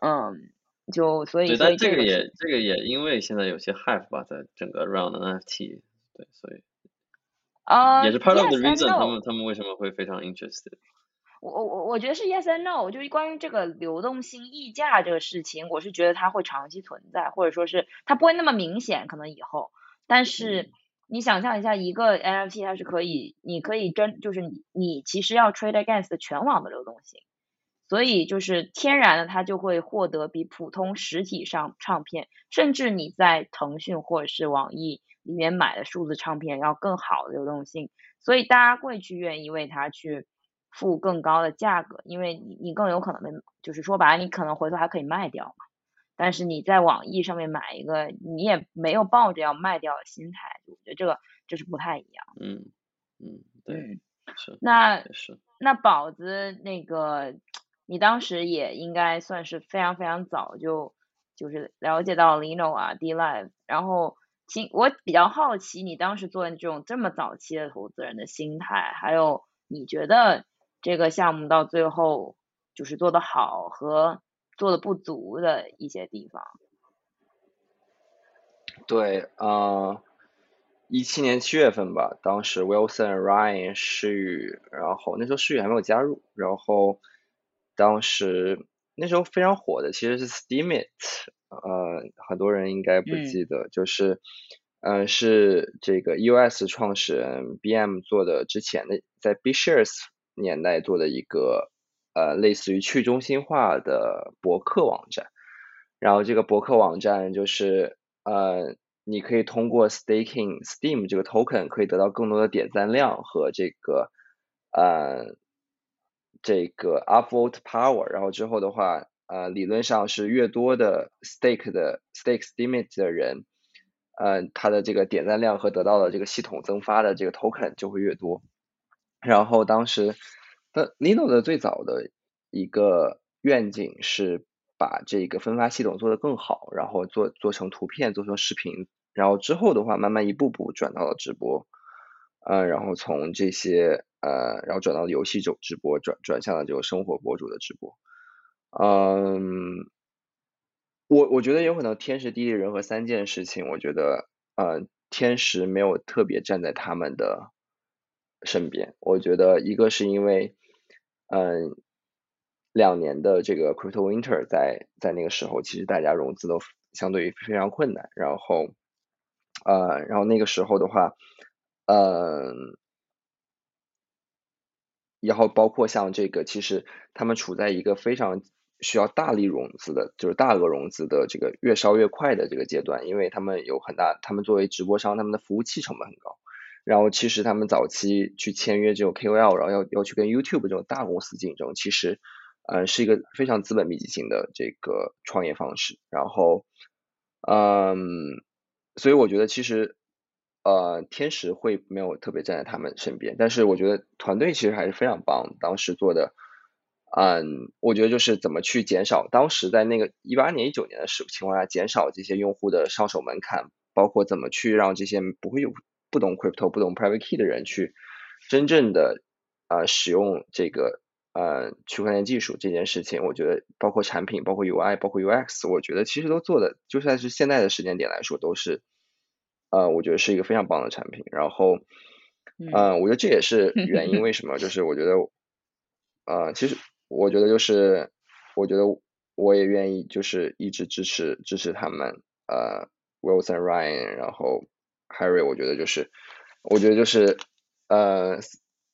嗯，就所以所以这个也这个也因为现在有些 hype 吧，在整个 round NFT，对，所以。啊，也是 part of the reason，他们他们为什么会非常 interested？我我我我觉得是 yes and no，就是关于这个流动性溢价这个事情，我是觉得它会长期存在，或者说是它不会那么明显，可能以后。但是你想象一下，一个 NFT 它是可以，你可以真就是你你其实要 trade against 全网的流动性，所以就是天然的它就会获得比普通实体上唱片，甚至你在腾讯或者是网易。里面买的数字唱片要更好的流动性，所以大家会去愿意为它去付更高的价格，因为你你更有可能被，就是说白了，你可能回头还可以卖掉嘛。但是你在网易上面买一个，你也没有抱着要卖掉的心态，我觉得这个这是不太一样。嗯嗯，对，是。那是那宝子那个，你当时也应该算是非常非常早就就是了解到 Lino 啊，D Live，然后。请我比较好奇，你当时做这种这么早期的投资人的心态，还有你觉得这个项目到最后就是做的好和做的不足的一些地方。对，呃，一七年七月份吧，当时 Wilson、Ryan、诗雨，然后那时候诗雨还没有加入，然后当时那时候非常火的其实是 Steemit。呃，很多人应该不记得，就是，嗯，是这个 US 创始人 BM 做的，之前的在 B Shares 年代做的一个，呃，类似于去中心化的博客网站。然后这个博客网站就是，呃，你可以通过 staking Steam 这个 token 可以得到更多的点赞量和这个，呃，这个 upvote power。然后之后的话。呃，理论上是越多的 stake 的 stake limit 的人，呃，他的这个点赞量和得到的这个系统增发的这个 token 就会越多。然后当时的 Lino 的最早的一个愿景是把这个分发系统做得更好，然后做做成图片，做成视频，然后之后的话慢慢一步步转到了直播，呃，然后从这些呃，然后转到游戏种直播，转转向了这个生活博主的直播。嗯，我我觉得有可能天时地利人和三件事情，我觉得呃天时没有特别站在他们的身边。我觉得一个是因为嗯两年的这个 crypto winter 在在那个时候，其实大家融资都相对于非常困难。然后呃然后那个时候的话，嗯。然后包括像这个，其实他们处在一个非常需要大力融资的，就是大额融资的这个越烧越快的这个阶段，因为他们有很大，他们作为直播商，他们的服务器成本很高。然后其实他们早期去签约这种 KOL，然后要要去跟 YouTube 这种大公司竞争，其实嗯是一个非常资本密集型的这个创业方式。然后嗯，所以我觉得其实。呃，天使会没有特别站在他们身边，但是我觉得团队其实还是非常棒。当时做的，嗯，我觉得就是怎么去减少当时在那个一八年、一九年的时情况下，减少这些用户的上手门槛，包括怎么去让这些不会有、不懂 crypto、不懂 private key 的人去真正的呃使用这个呃区块链技术这件事情，我觉得包括产品、包括 UI、包括 UX，我觉得其实都做的，就算是现在的时间点来说，都是呃我觉得是一个非常棒的产品。然后，呃，我觉得这也是原因，为什么？就是我觉得，呃，其实我觉得就是我觉得我也愿意就是一直支持支持他们，呃，Wilson Ryan，然后 Harry，我觉得就是我觉得就是呃。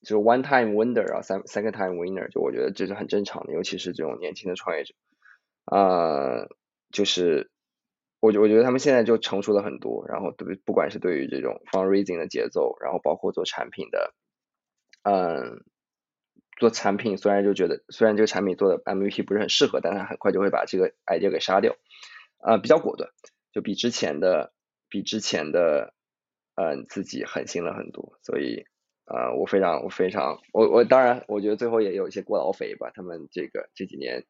就 one time winner 啊，second time winner，就我觉得这是很正常的，尤其是这种年轻的创业者，啊，就是我觉我觉得他们现在就成熟了很多，然后对不管是对于这种 fundraising 的节奏，然后包括做产品的，嗯，做产品虽然就觉得虽然这个产品做的 MVP 不是很适合，但他很快就会把这个 idea 给杀掉，啊，比较果断，就比之前的比之前的嗯自己狠心了很多，所以。啊，我非常，我非常，我我当然，我觉得最后也有一些过劳肥吧。他们这个这几年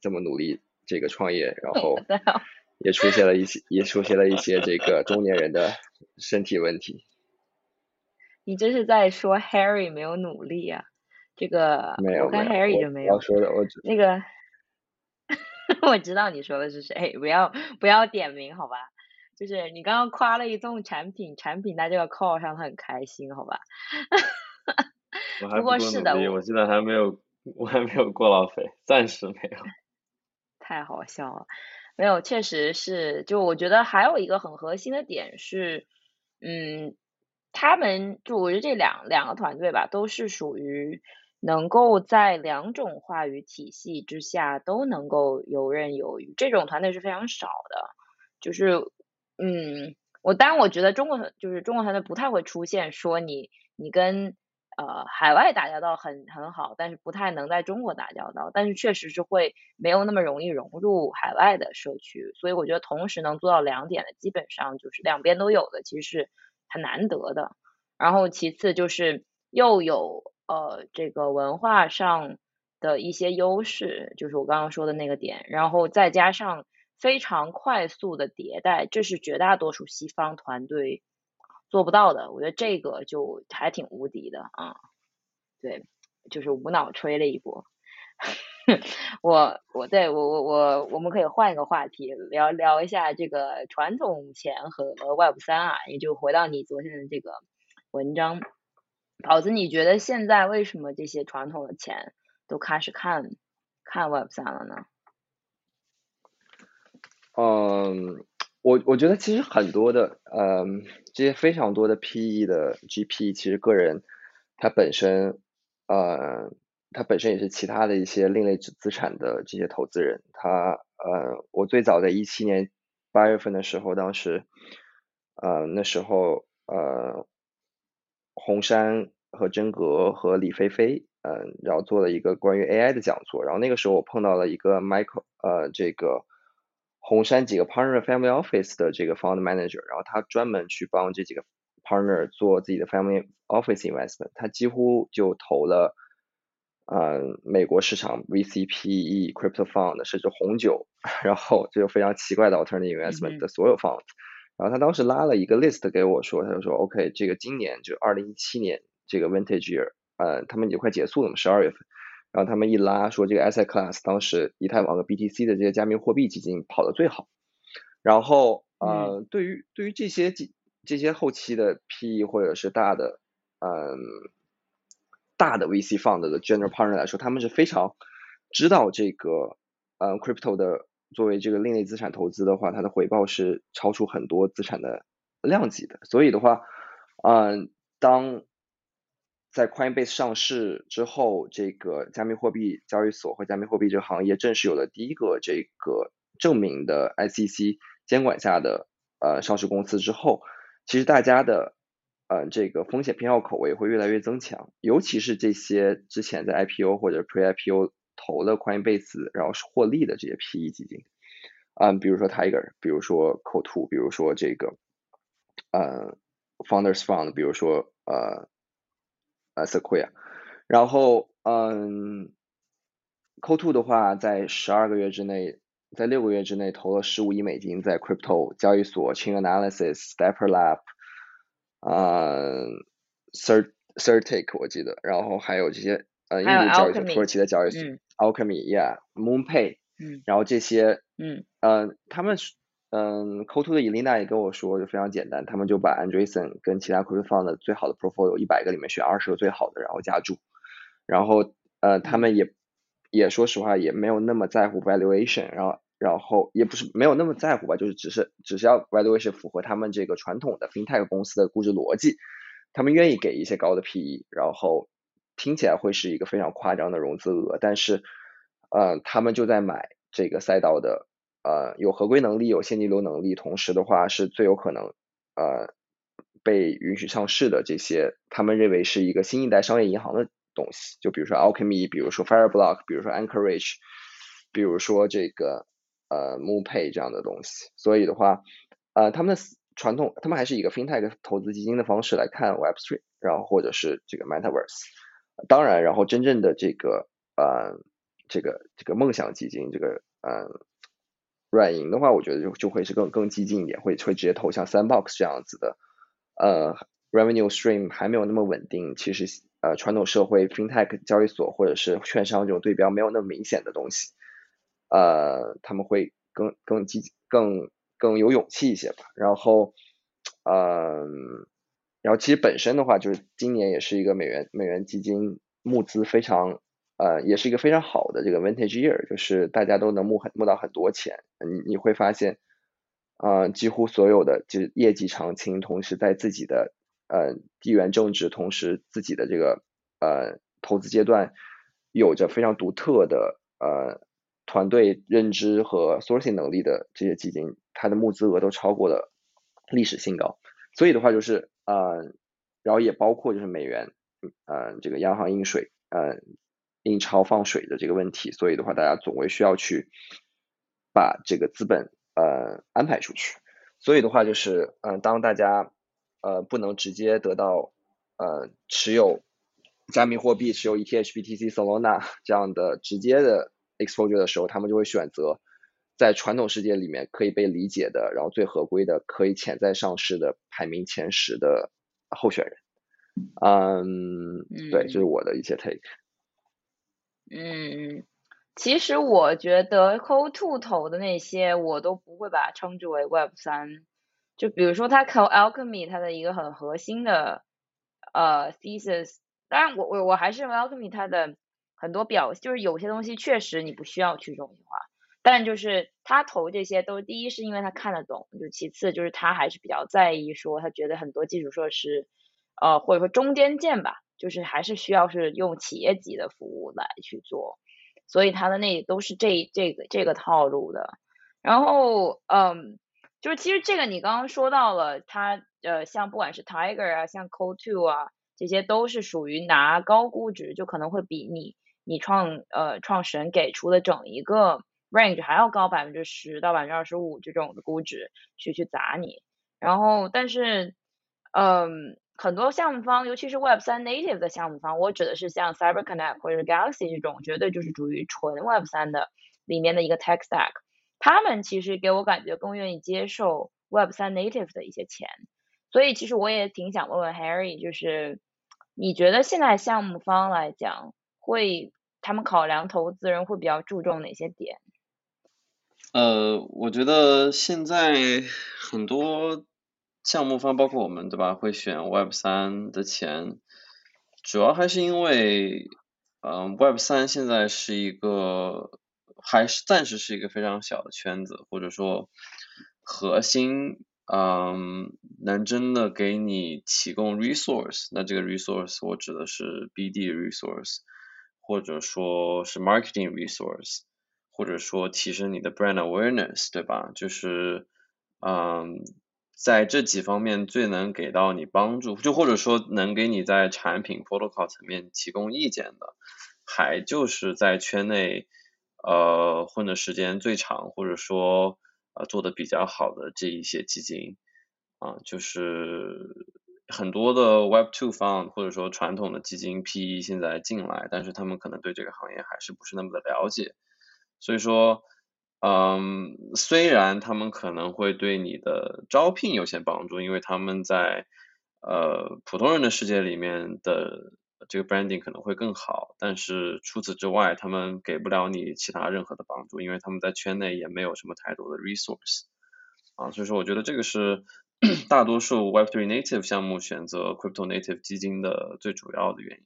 这么努力这个创业，然后 也出现了一些，也出现了一些这个中年人的身体问题。你这是在说 Harry 没有努力啊？这个没有，我看 Harry 就没有。说的我那个，我知道你说的是谁，不要不要点名好吧？就是你刚刚夸了一众产品，产品在这个 call 上他很开心，好吧？不过是的，我现在还没有，我还没有过劳肥，暂时没有。太好笑了，没有，确实是，就我觉得还有一个很核心的点是，嗯，他们就我觉得这两两个团队吧，都是属于能够在两种话语体系之下都能够游刃有余，这种团队是非常少的，就是。嗯，我当然我觉得中国就是中国团队不太会出现说你你跟呃海外打交道很很好，但是不太能在中国打交道，但是确实是会没有那么容易融入海外的社区，所以我觉得同时能做到两点的，基本上就是两边都有的，其实是很难得的。然后其次就是又有呃这个文化上的一些优势，就是我刚刚说的那个点，然后再加上。非常快速的迭代，这是绝大多数西方团队做不到的。我觉得这个就还挺无敌的啊！对，就是无脑吹了一波。我我对我我我我们可以换一个话题，聊聊一下这个传统钱和 Web 三啊，也就回到你昨天的这个文章。宝子，你觉得现在为什么这些传统的钱都开始看看 Web 三了呢？嗯，我我觉得其实很多的，嗯，这些非常多的 PE 的 GP，其实个人他本身，呃，他本身也是其他的一些另类资资产的这些投资人。他，呃，我最早在一七年八月份的时候，当时，呃，那时候，呃，红杉和真格和李飞飞，嗯，然后做了一个关于 AI 的讲座。然后那个时候我碰到了一个 Michael，呃，这个。红杉几个 partner family office 的这个 fund manager，然后他专门去帮这几个 partner 做自己的 family office investment，他几乎就投了，嗯，美国市场 VCPE crypto fund，甚至红酒，然后这个非常奇怪的 alternative investment 的所有 fund，然后他当时拉了一个 list 给我说，他就说 OK，这个今年就二零一七年这个 vintage year，呃，他们已经快结束了嘛，十二月份。然后他们一拉说这个 asset class，当时以太坊和 BTC 的这些加密货币基金跑得最好。然后呃，对于对于这些这这些后期的 PE 或者是大的嗯大的 VC fund 的 general partner 来说，他们是非常知道这个呃 crypto 的作为这个另类资产投资的话，它的回报是超出很多资产的量级的。所以的话，嗯，当在 Coinbase 上市之后，这个加密货币交易所和加密货币这个行业正式有了第一个这个证明的 SEC 监管下的呃上市公司之后，其实大家的呃这个风险偏好口味会越来越增强，尤其是这些之前在 IPO 或者 Pre-IPO 投了宽严倍子然后是获利的这些 PE 基金，嗯，比如说 Tiger，比如说 c o t o 比如说这个，呃，Founders Fund，比如说呃，呃 Sequoia，然后嗯 c o t o 的话在十二个月之内。在六个月之内投了十五亿美金在 crypto 交易所 Chain Analysis、Stepper Lab、呃、呃 Cert Certic 我记得，然后还有这些呃印度交易所土耳其的交易所，Alchemy，yeah，MoonPay，嗯。然后这些嗯。嗯，他们是嗯 c o t o 的 Elena 也跟我说，就非常简单，他们就把 Andreessen 跟其他 crypto fund 的最好的 portfolio 一百个里面选二十个最好的，然后加注，然后呃他们也也说实话也没有那么在乎 valuation，然后然后也不是没有那么在乎吧，就是只是只是要 valuation 符合他们这个传统的 fintech 公司的估值逻辑，他们愿意给一些高的 PE，然后听起来会是一个非常夸张的融资额，但是呃他们就在买这个赛道的呃有合规能力、有现金流能力，同时的话是最有可能呃被允许上市的这些，他们认为是一个新一代商业银行的东西，就比如说 Alchemy，比如说 Fireblock，比如说 Anchorage，比如说这个呃 MoonPay 这样的东西。所以的话，呃，他们的传统，他们还是以一个 FinTech 投资基金的方式来看 Web3，然后或者是这个 Metaverse。当然，然后真正的这个呃这个这个梦想基金，这个呃软银的话，我觉得就就会是更更激进一点，会会直接投像 Sandbox 这样子的，呃 revenue stream 还没有那么稳定，其实呃传统社会 FinTech 交易所或者是券商这种对标没有那么明显的东西，呃他们会更更激更更有勇气一些吧。然后，嗯、然后其实本身的话，就是今年也是一个美元美元基金募资非常呃，也是一个非常好的这个 vintage year，就是大家都能募很募到很多钱。你你会发现，呃，几乎所有的就是业绩长青，同时在自己的呃地缘政治，同时自己的这个呃投资阶段，有着非常独特的呃团队认知和 sourcing 能力的这些基金，它的募资额都超过了历史新高。所以的话就是呃，然后也包括就是美元，呃，这个央行印水，呃，印钞放水的这个问题，所以的话，大家总归需要去把这个资本呃安排出去。所以的话就是，嗯、呃，当大家呃不能直接得到呃持有加密货币、持有 ETH、BTC、Solana 这样的直接的 exposure 的时候，他们就会选择在传统世界里面可以被理解的，然后最合规的、可以潜在上市的排名前十的候选人。嗯，对，这是我的一些 take。嗯，其实我觉得 Co Two 投的那些，我都不会把它称之为 Web 三。就比如说他投 Alchemy，它的一个很核心的呃 thesis，当然我我我还是认为 Alchemy 它的很多表，就是有些东西确实你不需要去中心化，但就是他投这些都第一是因为他看得懂，就其次就是他还是比较在意说他觉得很多基础设施，呃或者说中间件吧，就是还是需要是用企业级的服务来去做，所以他的那都是这这个这个套路的。然后嗯，就是其实这个你刚刚说到了，他呃像不管是 Tiger 啊，像 Co Two 啊，这些都是属于拿高估值，就可能会比你你创呃创始人给出的整一个 range 还要高百分之十到百分之二十五这种的估值去去砸你。然后但是嗯。很多项目方，尤其是 Web 三 native 的项目方，我指的是像 CyberConnect 或者 Galaxy 这种，绝对就是属于纯 Web 三的里面的一个 tech stack。他们其实给我感觉更愿意接受 Web 三 native 的一些钱。所以其实我也挺想问问 Harry，就是你觉得现在项目方来讲，会他们考量投资人会比较注重哪些点？呃，我觉得现在很多。项目方包括我们对吧，会选 Web 三的钱，主要还是因为，嗯、，Web 三现在是一个还是暂时是一个非常小的圈子，或者说核心，嗯，能真的给你提供 resource，那这个 resource 我指的是 BD resource，或者说是 marketing resource，或者说提升你的 brand awareness，对吧？就是，嗯。在这几方面最能给到你帮助，就或者说能给你在产品 protocol 层面提供意见的，还就是在圈内呃混的时间最长，或者说呃做的比较好的这一些基金啊、就是很多的 Web Two fund 或者说传统的基金 PE 现在进来，但是他们可能对这个行业还是不是那么的了解，所以说。嗯，虽然他们可能会对你的招聘有些帮助，因为他们在呃普通人的世界里面的这个 branding 可能会更好，但是除此之外，他们给不了你其他任何的帮助，因为他们在圈内也没有什么太多的 resource 啊，所以说我觉得这个是大多数 Web3 native 项目选择 crypto native 基金的最主要的原因。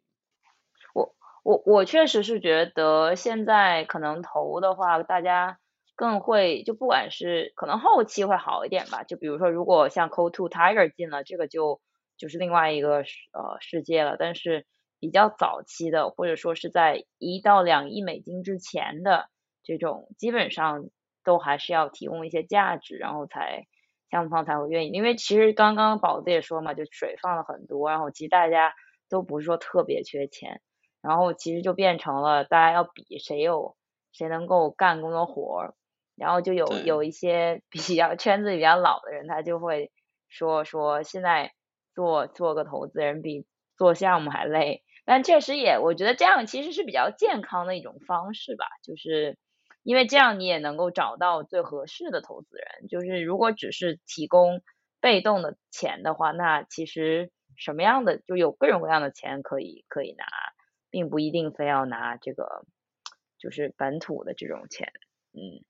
我我确实是觉得现在可能投的话，大家更会就不管是可能后期会好一点吧，就比如说如果像 Cold Two Tiger 进了，这个就就是另外一个呃世界了。但是比较早期的，或者说是在一到两亿美金之前的这种，基本上都还是要提供一些价值，然后才项目方才会愿意。因为其实刚刚宝子也说嘛，就水放了很多，然后其实大家都不是说特别缺钱。然后其实就变成了大家要比谁有谁能够干更多活儿，然后就有有一些比较 圈子比较老的人，他就会说说现在做做个投资人比做项目还累，但确实也我觉得这样其实是比较健康的一种方式吧，就是因为这样你也能够找到最合适的投资人，就是如果只是提供被动的钱的话，那其实什么样的就有各种各样的钱可以可以拿。并不一定非要拿这个，就是本土的这种钱，嗯。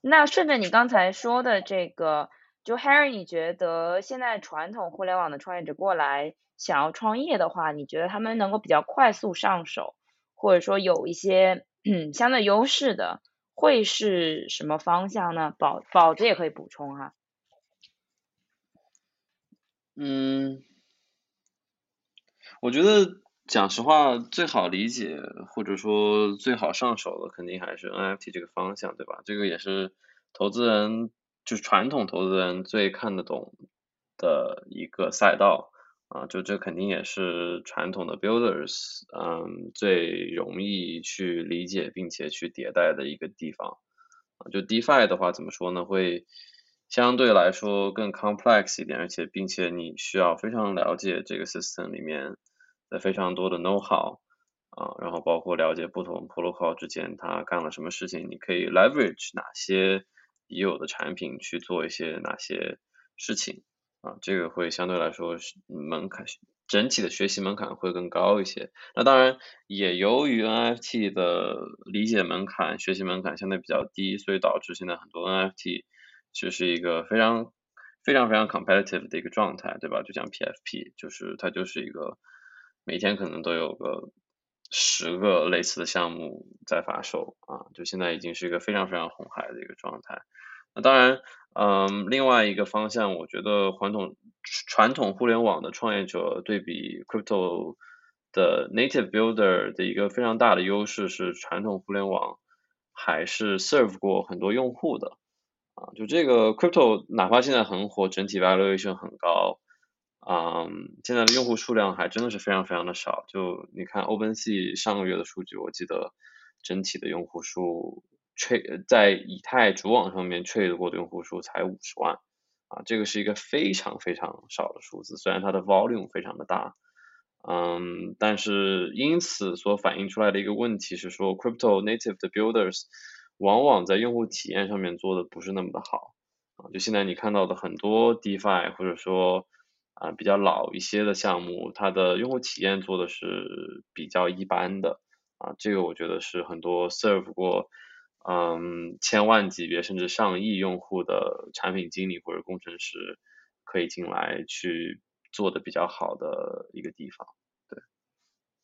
那顺着你刚才说的这个，就 Harry，你觉得现在传统互联网的创业者过来想要创业的话，你觉得他们能够比较快速上手，或者说有一些 相对优势的，会是什么方向呢？宝宝子也可以补充哈。嗯。我觉得讲实话，最好理解或者说最好上手的，肯定还是 NFT 这个方向，对吧？这个也是投资人，就是传统投资人最看得懂的一个赛道啊。就这肯定也是传统的 builders，嗯，最容易去理解并且去迭代的一个地方啊。就 DeFi 的话，怎么说呢？会相对来说更 complex 一点，而且并且你需要非常了解这个 system 里面。的非常多的 know how 啊，然后包括了解不同 protocol 之间它干了什么事情，你可以 leverage 哪些已有的产品去做一些哪些事情啊，这个会相对来说门槛整体的学习门槛会更高一些。那当然也由于 NFT 的理解门槛、学习门槛相对比较低，所以导致现在很多 NFT 就是一个非常非常非常 competitive 的一个状态，对吧？就像 PFP，就是它就是一个。每天可能都有个十个类似的项目在发售啊，就现在已经是一个非常非常红海的一个状态。那当然，嗯，另外一个方向，我觉得传统传统互联网的创业者对比 crypto 的 native builder 的一个非常大的优势是，传统互联网还是 serve 过很多用户的啊。就这个 crypto 哪怕现在很火，整体 valuation 很高。嗯，现在的用户数量还真的是非常非常的少。就你看 OpenSea 上个月的数据，我记得整体的用户数 trade 在以太主网上面 trade 过的用户数才五十万，啊，这个是一个非常非常少的数字。虽然它的 volume 非常的大，嗯，但是因此所反映出来的一个问题是说，crypto native 的 builders 往往在用户体验上面做的不是那么的好，啊，就现在你看到的很多 DeFi 或者说啊，比较老一些的项目，它的用户体验做的是比较一般的啊，这个我觉得是很多 serve 过嗯千万级别甚至上亿用户的产品经理或者工程师可以进来去做的比较好的一个地方，对。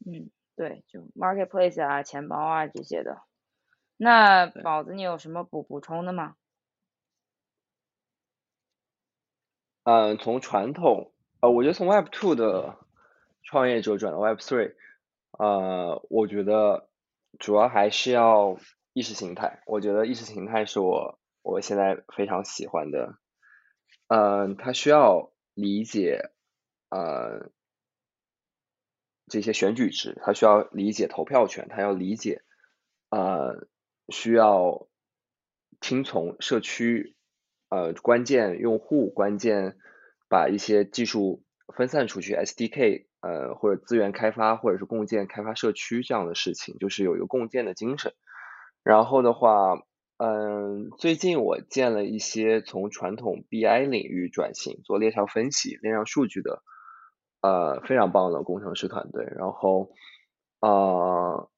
嗯，对，就 marketplace 啊、钱包啊这些的。那宝子，你有什么补补充的吗？嗯，从传统。呃，我觉得从 Web Two 的创业者转到 Web Three，呃，我觉得主要还是要意识形态。我觉得意识形态是我我现在非常喜欢的。嗯，他需要理解呃这些选举制，他需要理解投票权，他要理解呃需要听从社区呃关键用户关键。把一些技术分散出去，SDK，呃，或者资源开发，或者是共建开发社区这样的事情，就是有一个共建的精神。然后的话，嗯，最近我见了一些从传统 BI 领域转型做链上分析、链上数据的，呃，非常棒的工程师团队。然后，呃，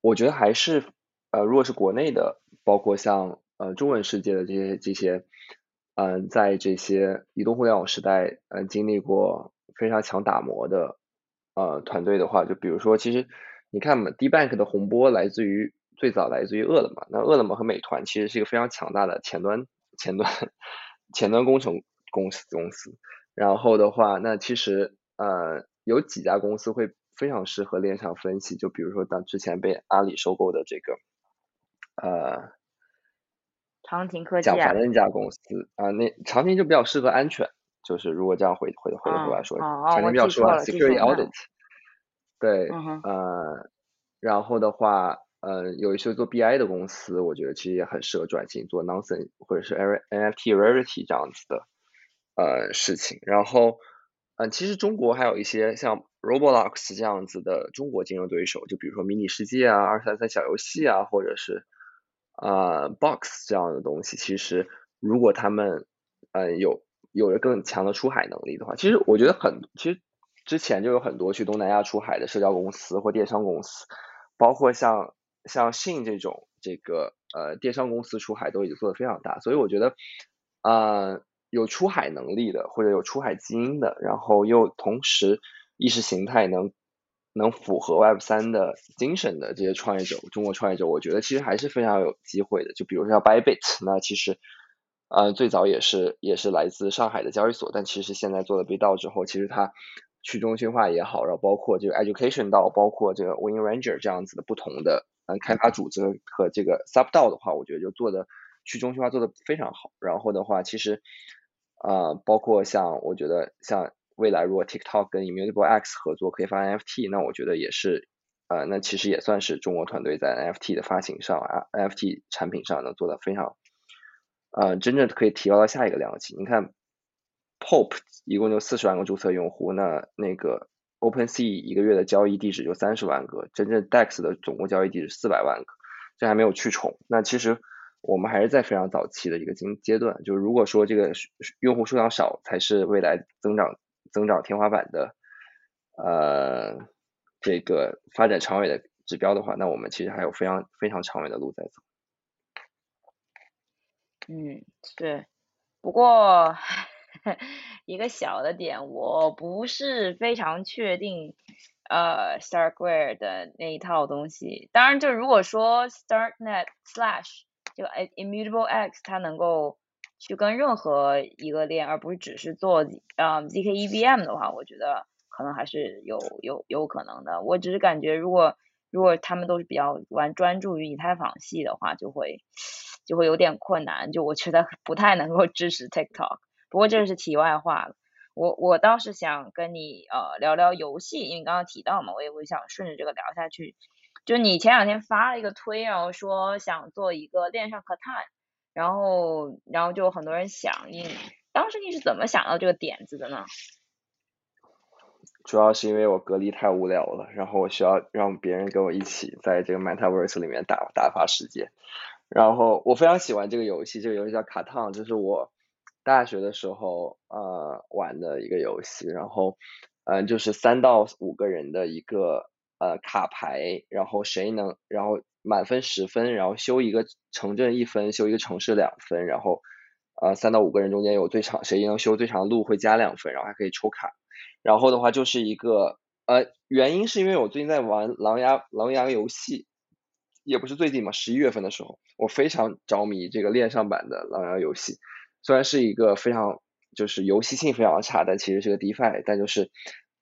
我觉得还是，呃，如果是国内的，包括像呃中文世界的这些这些，嗯，在这些移动互联网时代，嗯，经历过非常强打磨的，呃，团队的话，就比如说，其实你看嘛，DBank 的洪波来自于。最早来自于饿了么，那饿了么和美团其实是一个非常强大的前端前端 前端工程公司公司。然后的话，那其实呃有几家公司会非常适合链上分析，就比如说当之前被阿里收购的这个呃长亭科技讲凡的那家公司啊，那长亭就比较适合安全，就是如果这样回回回过头来说，长亭比较适合 security audit。对，呃，然后的话。呃，有一些做 BI 的公司，我觉得其实也很适合转型做 Nansen 或者是 NFT Rarity 这样子的呃事情。然后，嗯，其实中国还有一些像 Roblox 这样子的中国竞争对手，就比如说迷你世界啊、二三三小游戏啊，或者是啊 Box 这样的东西。其实如果他们呃有有着更强的出海能力的话，其实我觉得很，其实之前就有很多去东南亚出海的社交公司或电商公司，包括像。像信这种这个呃电商公司出海都已经做的非常大，所以我觉得啊有出海能力的或者有出海基因的，然后又同时意识形态能能符合 Web 三的精神的这些创业者，中国创业者，我觉得其实还是非常有机会的。就比如说像 Bybit，那其实呃最早也是也是来自上海的交易所，但其实现在做了 B 道之后，其实它去中心化也好，然后包括这个 Education 道，包括这个 Win Ranger 这样子的不同的。嗯，开发组织和这个 Sub 道的话，我觉得就做的去中心化做的非常好。然后的话，其实啊，包括像我觉得像未来如果 TikTok 跟 Immutable X 合作可以发 NFT，那我觉得也是呃，那其实也算是中国团队在 NFT 的发行上啊，NFT 产品上能做的非常呃，真正可以提高到下一个量级。你看 Pop 一共就四十万个注册用户，那那个。OpenSea 一个月的交易地址就三十万个，真正 DEX 的总共交易地址四百万个，这还没有去重。那其实我们还是在非常早期的一个阶阶段，就是如果说这个用户数量少才是未来增长增长天花板的，呃，这个发展长远的指标的话，那我们其实还有非常非常长远的路在走。嗯，对，不过。一个小的点，我不是非常确定，呃，Starkware 的那一套东西。当然，就如果说 Starknet Slash 就 Immutable X 它能够去跟任何一个链，而不是只是做呃 zk EVM 的话，我觉得可能还是有有有可能的。我只是感觉，如果如果他们都是比较玩专注于以太坊系的话，就会就会有点困难。就我觉得 不太能够支持 TikTok。不过这是题外话了，我我倒是想跟你呃聊聊游戏，因为刚刚提到嘛，我也会想顺着这个聊下去。就你前两天发了一个推，然后说想做一个链上可探，然后然后就很多人响应。当时你是怎么想到这个点子的呢？主要是因为我隔离太无聊了，然后我需要让别人跟我一起在这个 Metaverse 里面打打发时间。然后我非常喜欢这个游戏，这个游戏叫卡烫，这是我。大学的时候，呃，玩的一个游戏，然后，嗯，就是三到五个人的一个呃卡牌，然后谁能，然后满分十分，然后修一个城镇一分，修一个城市两分，然后，呃，三到五个人中间有最长，谁能修最长的路会加两分，然后还可以抽卡，然后的话就是一个，呃，原因是因为我最近在玩狼牙狼牙游戏，也不是最近嘛，十一月份的时候，我非常着迷这个链上版的狼牙游戏。虽然是一个非常就是游戏性非常差，但其实是个 DeFi，但就是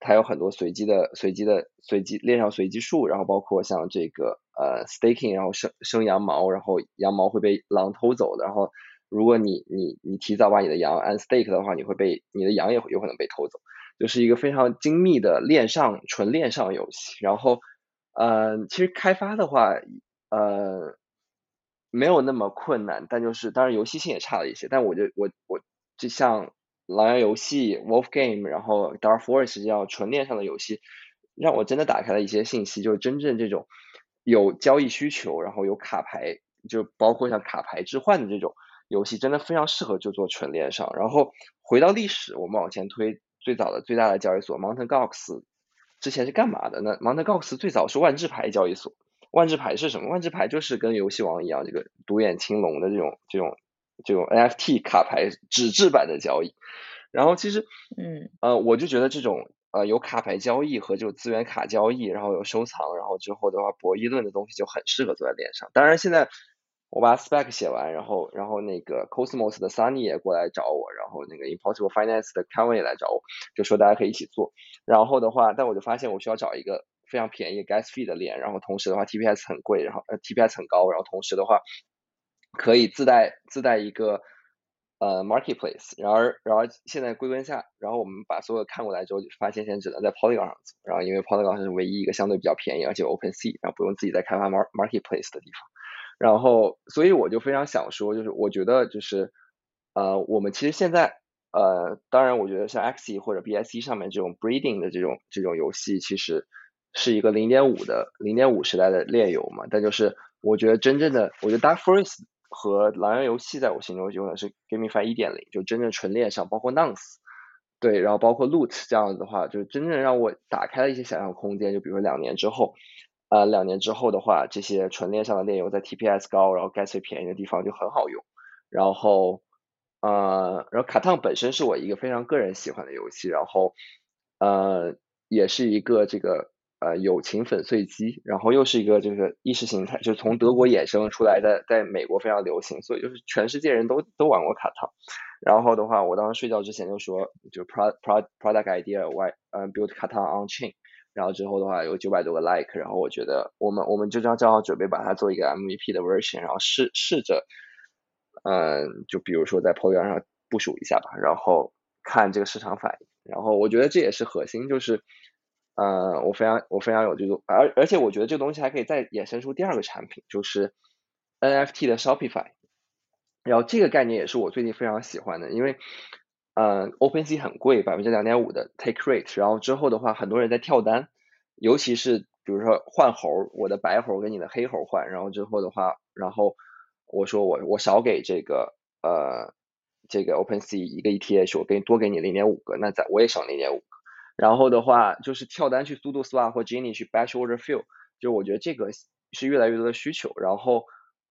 它有很多随机的、随机的、随机链上随机数，然后包括像这个呃 staking，然后生生羊毛，然后羊毛会被狼偷走的，然后如果你你你提早把你的羊按 stake 的话，你会被你的羊也有可能被偷走，就是一个非常精密的链上纯链上游戏。然后呃，其实开发的话呃。没有那么困难，但就是当然游戏性也差了一些。但我就我我就像狼牙游戏、Wolf Game，然后 Dark Forest 这样纯链上的游戏，让我真的打开了一些信息，就是真正这种有交易需求，然后有卡牌就包括像卡牌置换的这种游戏，真的非常适合就做纯链上。然后回到历史，我们往前推，最早的最大的交易所 Mountain Gox 之前是干嘛的呢？Mountain Gox 最早是万智牌交易所。万智牌是什么？万智牌就是跟游戏王一样，这个独眼青龙的这种这种这种 NFT 卡牌纸质版的交易。然后其实，嗯，呃，我就觉得这种呃有卡牌交易和这种资源卡交易，然后有收藏，然后之后的话博弈论的东西就很适合做在链上。当然现在我把 spec 写完，然后然后那个 Cosmos 的 Sunny 也过来找我，然后那个 Impossible Finance 的 Kevin 也来找我，就说大家可以一起做。然后的话，但我就发现我需要找一个。非常便宜 gas fee 的链，然后同时的话 TPS 很贵，然后呃 TPS 很高，然后同时的话可以自带自带一个呃 marketplace，然而然而现在归根下，然后我们把所有看过来之后，发现现在只能在 Polygon 上做，然后因为 Polygon 是唯一一个相对比较便宜而且 Open Sea，然后不用自己再开发 mar marketplace 的地方，然后所以我就非常想说，就是我觉得就是呃我们其实现在呃当然我觉得像 Xe 或者 BSC 上面这种 breeding 的这种这种游戏其实。是一个零点五的零点五时代的炼油嘛？但就是我觉得真正的，我觉得 Dark Forest 和狼人游戏在我心中永远是 GameFi 一点零，就真正纯链上，包括 Nonce，对，然后包括 Loot 这样子的话，就是真正让我打开了一些想象空间。就比如说两年之后，呃，两年之后的话，这些纯链上的链游在 TPS 高，然后 Gas 费便宜的地方就很好用。然后，呃，然后卡烫本身是我一个非常个人喜欢的游戏，然后，呃，也是一个这个。呃，友情粉碎机，然后又是一个这个意识形态，就是从德国衍生出来的，在美国非常流行，所以就是全世界人都都玩过卡套。然后的话，我当时睡觉之前就说，就 pro pro product idea why 嗯 build 卡套 on chain，然后之后的话有九百多个 like，然后我觉得我们我们就这样正好准备把它做一个 MVP 的 version，然后试试着，嗯，就比如说在 Polygon 上部署一下吧，然后看这个市场反应。然后我觉得这也是核心，就是。呃，我非常我非常有这种，而而且我觉得这个东西还可以再衍生出第二个产品，就是 NFT 的 Shopify。然后这个概念也是我最近非常喜欢的，因为呃，OpenSea 很贵，百分之两点五的 Take Rate，然后之后的话，很多人在跳单，尤其是比如说换猴，我的白猴跟你的黑猴换，然后之后的话，然后我说我我少给这个呃这个 OpenSea 一个 ETH，我给你多给你零点五个，那在我也省零点五个。然后的话，就是跳单去 Sudo Swap 或 Genie 去 Batch Order Fill，就我觉得这个是越来越多的需求。然后，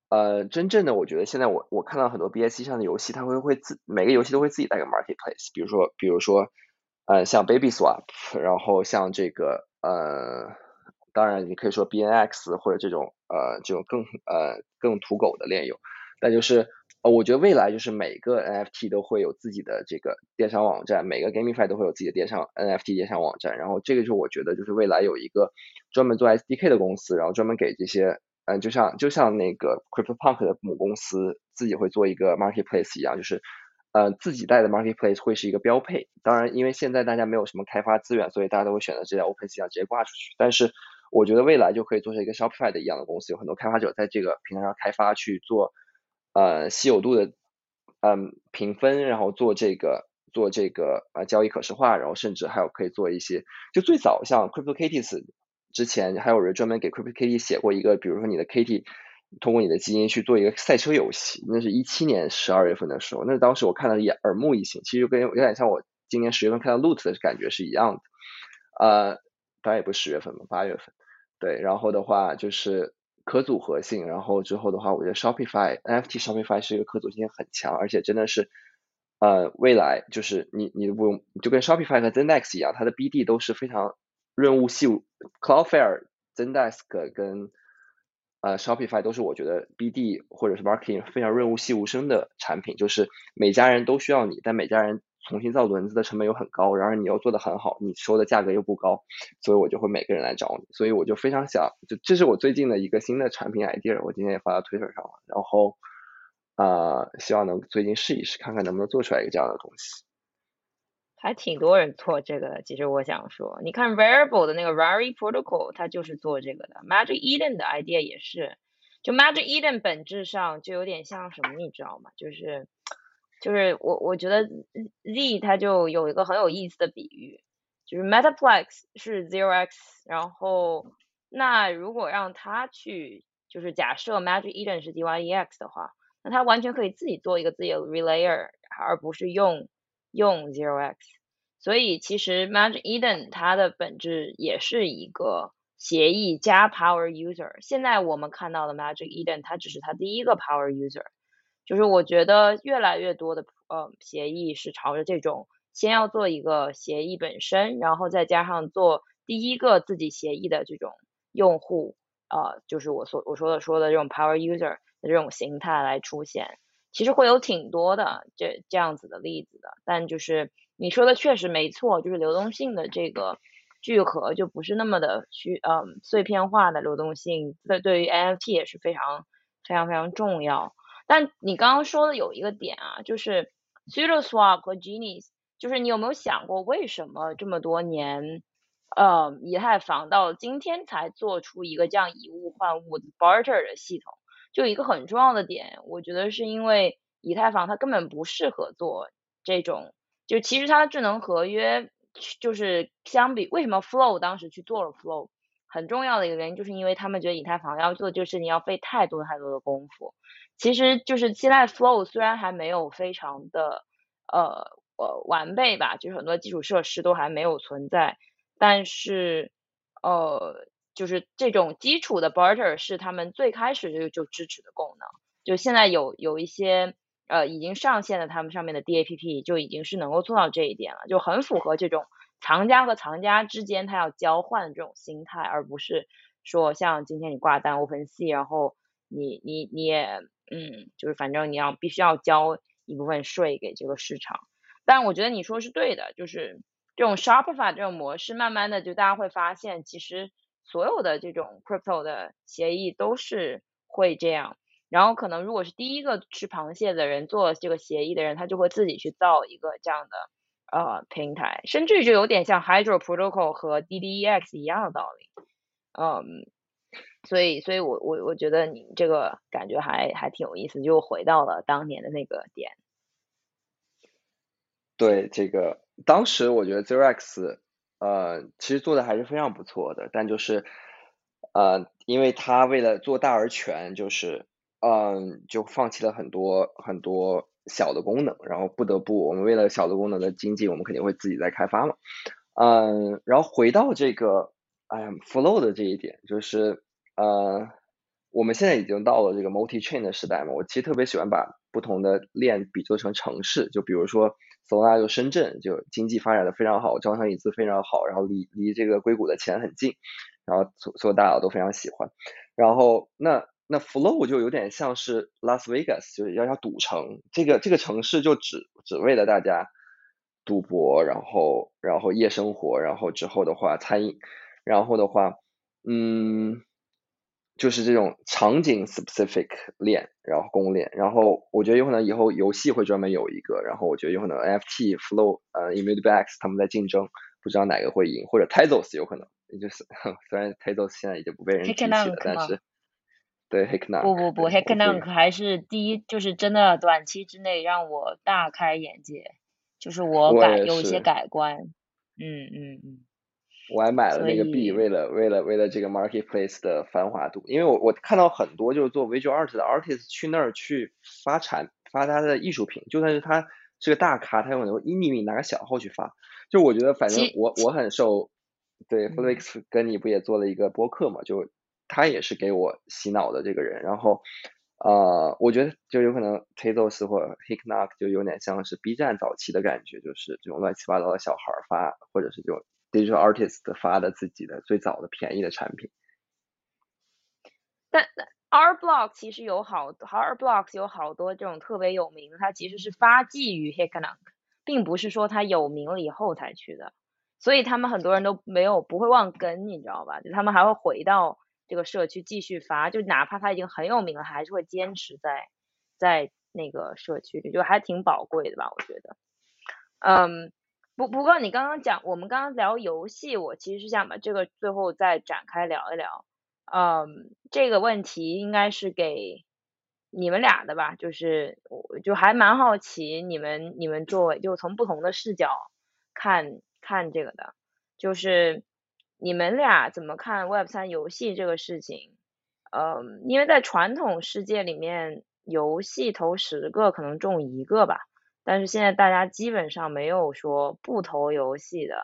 呃，真正的我觉得现在我我看到很多 BSC 上的游戏，它会会自每个游戏都会自己带个 Marketplace，比如说比如说，呃，像 Baby Swap，然后像这个呃，当然你可以说 BNX 或者这种呃这种更呃更土狗的链游，但就是。呃，我觉得未来就是每个 NFT 都会有自己的这个电商网站，每个 GameFi 都会有自己的电商 NFT 电商网站。然后这个就是我觉得就是未来有一个专门做 SDK 的公司，然后专门给这些，嗯，就像就像那个 CryptoPunk 的母公司自己会做一个 Marketplace 一样，就是呃自己带的 Marketplace 会是一个标配。当然，因为现在大家没有什么开发资源，所以大家都会选择直接 OpenSea 上直接挂出去。但是我觉得未来就可以做成一个 Shopify 的一样的公司，有很多开发者在这个平台上开发去做。呃，稀有度的，嗯，评分，然后做这个做这个呃交易可视化，然后甚至还有可以做一些，就最早像 CryptoKitties 之前还有人专门给 CryptoKitty 写过一个，比如说你的 Kitty 通过你的基因去做一个赛车游戏，那是一七年十二月份的时候，那当时我看到也耳目一新，其实跟有点像我今年十月份看到 Loot 的感觉是一样的，呃，当然也不是十月份嘛，八月份，对，然后的话就是。可组合性，然后之后的话，我觉得 Shopify NFT Shopify 是一个可组性很强，而且真的是，呃，未来就是你你不用就跟 Shopify 和 Zendesk 一样，它的 BD 都是非常润物细无，Cloudflare、Zendesk 跟呃 Shopify 都是我觉得 BD 或者是 Marketing 非常润物细无声的产品，就是每家人都需要你，但每家人。重新造轮子的成本又很高，然而你又做的很好，你收的价格又不高，所以我就会每个人来找你，所以我就非常想，就这是我最近的一个新的产品 idea，我今天也发到推特上了，然后啊，希望能最近试一试，看看能不能做出来一个这样的东西。还挺多人做这个的，其实我想说，你看 Variable 的那个 Rari Protocol，它就是做这个的，Magic Eden 的 idea 也是，就 Magic Eden 本质上就有点像什么，你知道吗？就是。就是我我觉得 Z 它就有一个很有意思的比喻，就是 Metaplex 是 Zero X，然后那如果让它去就是假设 Magic Eden 是 D Y E X 的话，那它完全可以自己做一个自己的 relayer，而不是用用 Zero X。所以其实 Magic Eden 它的本质也是一个协议加 Power User。现在我们看到的 Magic Eden 它只是它第一个 Power User。就是我觉得越来越多的呃协议是朝着这种先要做一个协议本身，然后再加上做第一个自己协议的这种用户，呃，就是我所我说的说的这种 Power User 的这种形态来出现。其实会有挺多的这这样子的例子的，但就是你说的确实没错，就是流动性的这个聚合就不是那么的虚，嗯，碎片化的流动性，对对于 NFT 也是非常非常非常重要。但你刚刚说的有一个点啊，就是 SudoSwap 和 Genius，就是你有没有想过为什么这么多年，呃，以太坊到今天才做出一个这样以物换物的 Barter 的系统？就一个很重要的点，我觉得是因为以太坊它根本不适合做这种，就其实它的智能合约就是相比为什么 Flow 当时去做了 Flow，很重要的一个原因就是因为他们觉得以太坊要做这个事情要费太多太多的功夫。其实就是现在 Flow 虽然还没有非常的呃呃完备吧，就是很多基础设施都还没有存在，但是呃就是这种基础的 Barter 是他们最开始就就支持的功能，就现在有有一些呃已经上线的他们上面的 DAPP 就已经是能够做到这一点了，就很符合这种藏家和藏家之间他要交换这种心态，而不是说像今天你挂单 OpenSea，然后你你你也。嗯，就是反正你要必须要交一部分税给这个市场，但我觉得你说是对的，就是这种 Shopify 这种模式，慢慢的就大家会发现，其实所有的这种 crypto 的协议都是会这样，然后可能如果是第一个吃螃蟹的人做这个协议的人，他就会自己去造一个这样的呃平台，甚至就有点像 Hydro Protocol 和 DDEX 一样的道理，嗯。所以，所以我我我觉得你这个感觉还还挺有意思，就回到了当年的那个点。对，这个当时我觉得 Zero X，呃，其实做的还是非常不错的，但就是，呃，因为他为了做大而全，就是，嗯，就放弃了很多很多小的功能，然后不得不，我们为了小的功能的经济，我们肯定会自己在开发嘛，嗯，然后回到这个，哎呀，Flow 的这一点，就是。呃，我们现在已经到了这个 multi chain 的时代嘛。我其实特别喜欢把不同的链比作成城市，就比如说 Solana 深圳，就经济发展的非常好，招商引资非常好，然后离离这个硅谷的钱很近，然后所所有大佬都非常喜欢。然后那那 Flow 就有点像是 Las Vegas，就是要要赌城，这个这个城市就只只为了大家赌博，然后然后夜生活，然后之后的话餐饮，然后的话，嗯。就是这种场景 specific 链，然后公共链，然后我觉得有可能以后游戏会专门有一个，然后我觉得有可能 NFT Flow 呃 Immutable X 他们在竞争，不知道哪个会赢，或者 Tezos 有可能，也就是 虽然 Tezos 现在已经不被人提起了，但是对 h i c k n a 不不不 h i c k n a 还是第一，就是真的短期之内让我大开眼界，就是我改有一些改观，嗯嗯嗯。我还买了那个币，为了为了为了这个 marketplace 的繁华度，因为我我看到很多就是做 visual art 的 artist 去那儿去发产发他的艺术品，就算是他是个大咖，他有可能匿名拿个小号去发。就我觉得反正我我很受，对 Felix 跟你不也做了一个播客嘛，就他也是给我洗脑的这个人。然后呃，我觉得就有可能 Tazos 或 Hiknock 就有点像是 B 站早期的感觉，就是这种乱七八糟的小孩发，或者是这种。digital artist 发的自己的最早的便宜的产品，但 R Block 其实有好，R Blocks 有好多这种特别有名的，它其实是发迹于 h i k n o k 并不是说它有名了以后才去的，所以他们很多人都没有不会忘根，你知道吧？就他们还会回到这个社区继续发，就哪怕他已经很有名了，还是会坚持在在那个社区里，就还挺宝贵的吧？我觉得，嗯。不不过你刚刚讲，我们刚刚聊游戏，我其实是想把这个最后再展开聊一聊。嗯，这个问题应该是给你们俩的吧？就是我就还蛮好奇，你们你们作为就从不同的视角看看这个的，就是你们俩怎么看 Web 三游戏这个事情？嗯，因为在传统世界里面，游戏投十个可能中一个吧，但是现在大家基本上没有说不投游戏的。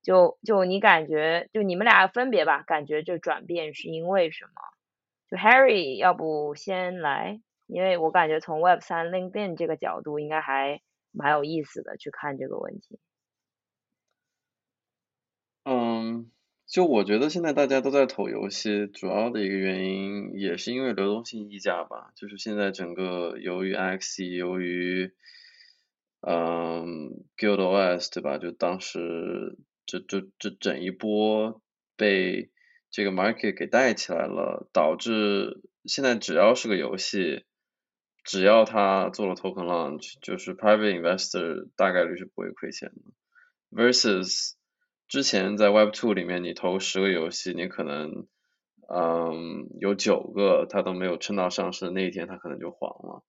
就就你感觉，就你们俩分别吧，感觉这转变是因为什么？就 Harry，要不先来，因为我感觉从 Web 三 LinkedIn 这个角度，应该还蛮有意思的去看这个问题。嗯，就我觉得现在大家都在投游戏，主要的一个原因也是因为流动性溢价吧，就是现在整个由于 X，由于嗯 Guild OS 对吧？就当时。这这这整一波被这个 market 给带起来了，导致现在只要是个游戏，只要他做了 token launch，就是 private investor 大概率是不会亏钱的。versus 之前在 Web Two 里面，你投十个游戏，你可能嗯有九个它都没有撑到上市的那一天，它可能就黄了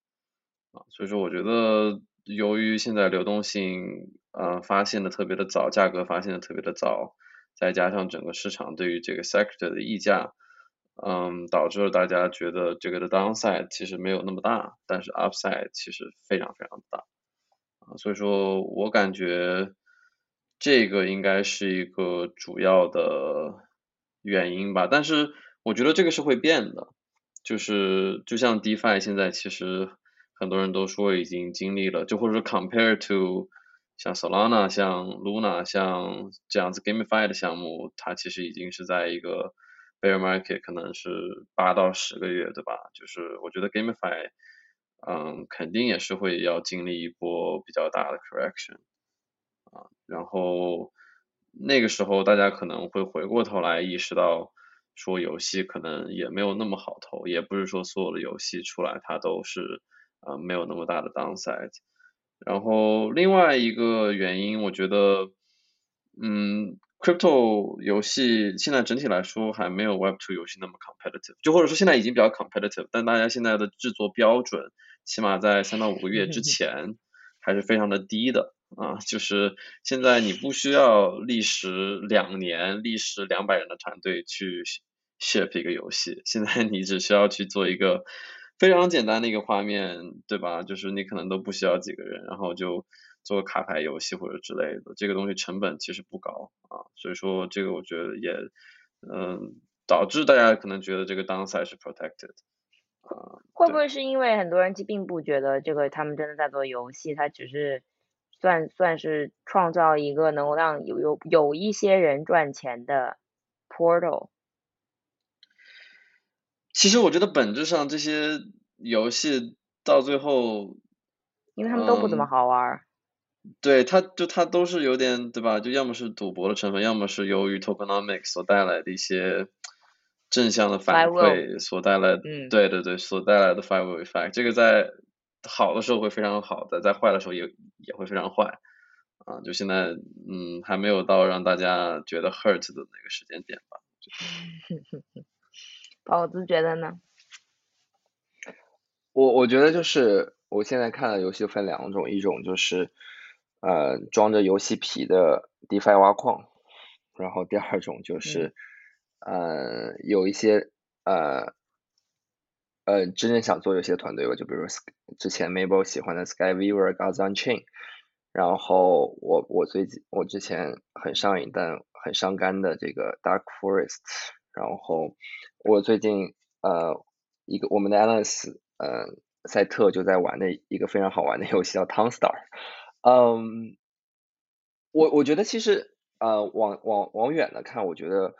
啊。所以说，我觉得由于现在流动性。呃，发现的特别的早，价格发现的特别的早，再加上整个市场对于这个 sector 的溢价，嗯，导致了大家觉得这个的 downside 其实没有那么大，但是 upside 其实非常非常大，啊，所以说我感觉这个应该是一个主要的原因吧，但是我觉得这个是会变的，就是就像 DeFi 现在其实很多人都说已经经历了，就或者说 compare to 像 Solana、像 Luna、像这样子 GameFi 的项目，它其实已经是在一个 bear market，可能是八到十个月，对吧？就是我觉得 GameFi，嗯，肯定也是会要经历一波比较大的 correction，啊，然后那个时候大家可能会回过头来意识到，说游戏可能也没有那么好投，也不是说所有的游戏出来它都是啊没有那么大的 downside。然后另外一个原因，我觉得，嗯，crypto 游戏现在整体来说还没有 Web2 游戏那么 competitive，就或者说现在已经比较 competitive，但大家现在的制作标准，起码在三到五个月之前还是非常的低的啊，就是现在你不需要历时两年、历时两百人的团队去 ship 一个游戏，现在你只需要去做一个。非常简单的一个画面，对吧？就是你可能都不需要几个人，然后就做卡牌游戏或者之类的，这个东西成本其实不高啊，所以说这个我觉得也，嗯，导致大家可能觉得这个 downside 是 protected 啊。会不会是因为很多人并不觉得这个他们真的在做游戏，他只是算算是创造一个能够让有有有一些人赚钱的 portal？其实我觉得本质上这些游戏到最后，因为他们都不怎么好玩。对，它就它都是有点对吧？就要么是赌博的成分，要么是由于 tokenomics 所带来的一些正向的反馈所带来。嗯。对对对，所带来的 f i v e effect，这个在好的时候会非常好的，在坏的时候也也会非常坏。啊，就现在嗯，还没有到让大家觉得 hurt 的那个时间点吧。宝子觉得呢？我我觉得就是我现在看的游戏分两种，一种就是呃装着游戏皮的 DeFi 挖矿，然后第二种就是呃有一些呃呃真正想做游戏的团队吧，就比如之前 Mabel 喜欢的 Skyweaver、Gods Unchained，然后我我最近我之前很上瘾但很伤肝的这个 Dark Forest。然后我最近呃一个我们的 Alice 呃赛特就在玩的一个非常好玩的游戏叫 Town Star，嗯，我我觉得其实呃往往往远了看，我觉得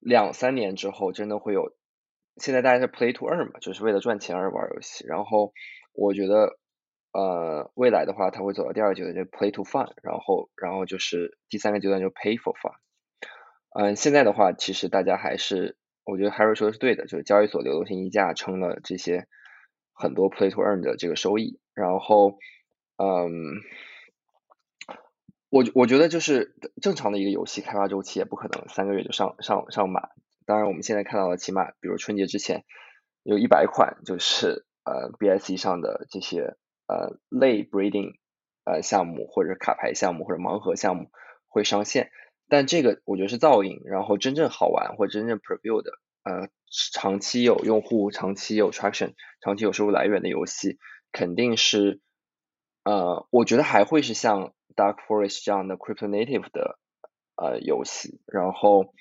两三年之后真的会有，现在大家是 Play to Earn 嘛，就是为了赚钱而玩游戏，然后我觉得呃未来的话，它会走到第二个阶段，就 Play to Fun，然后然后就是第三个阶段就 Pay for Fun。嗯，现在的话，其实大家还是，我觉得 Harry 说的是对的，就是交易所流动性溢价撑了这些很多 Play to Earn 的这个收益。然后，嗯，我我觉得就是正常的一个游戏开发周期也不可能三个月就上上上满。当然，我们现在看到的起码，比如春节之前有一百款就是呃 BSC 上的这些呃类 Breeding 呃项目或者卡牌项目或者盲盒项目会上线。但这个我觉得是噪音，然后真正好玩或真正 preview 的，呃长期有用户、长期有 traction、长期有收入来源的游戏，肯定是呃，我觉得还会是像 Dark Forest 这样的 crypto native 的呃游戏。然后，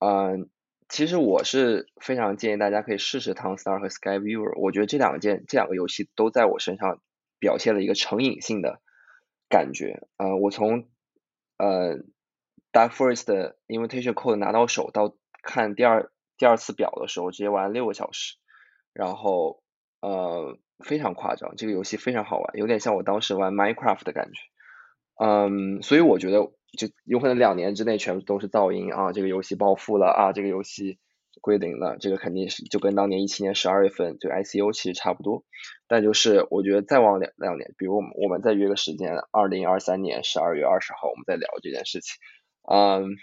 嗯，其实我是非常建议大家可以试试 Town Star 和 Sky Viewer。我觉得这两件这两个游戏都在我身上表现了一个成瘾性的感觉。呃，我从呃。Dark Forest 的 Invitation Code 拿到手到看第二第二次表的时候，直接玩了六个小时，然后呃非常夸张，这个游戏非常好玩，有点像我当时玩 Minecraft 的感觉，嗯，所以我觉得就有可能两年之内全部都是噪音啊，这个游戏暴富了啊，这个游戏归零了，这个肯定是就跟当年一七年十二月份就 ICO 其实差不多，但就是我觉得再往两两年，比如我们我们再约个时间，二零二三年十二月二十号，我们再聊这件事情。嗯，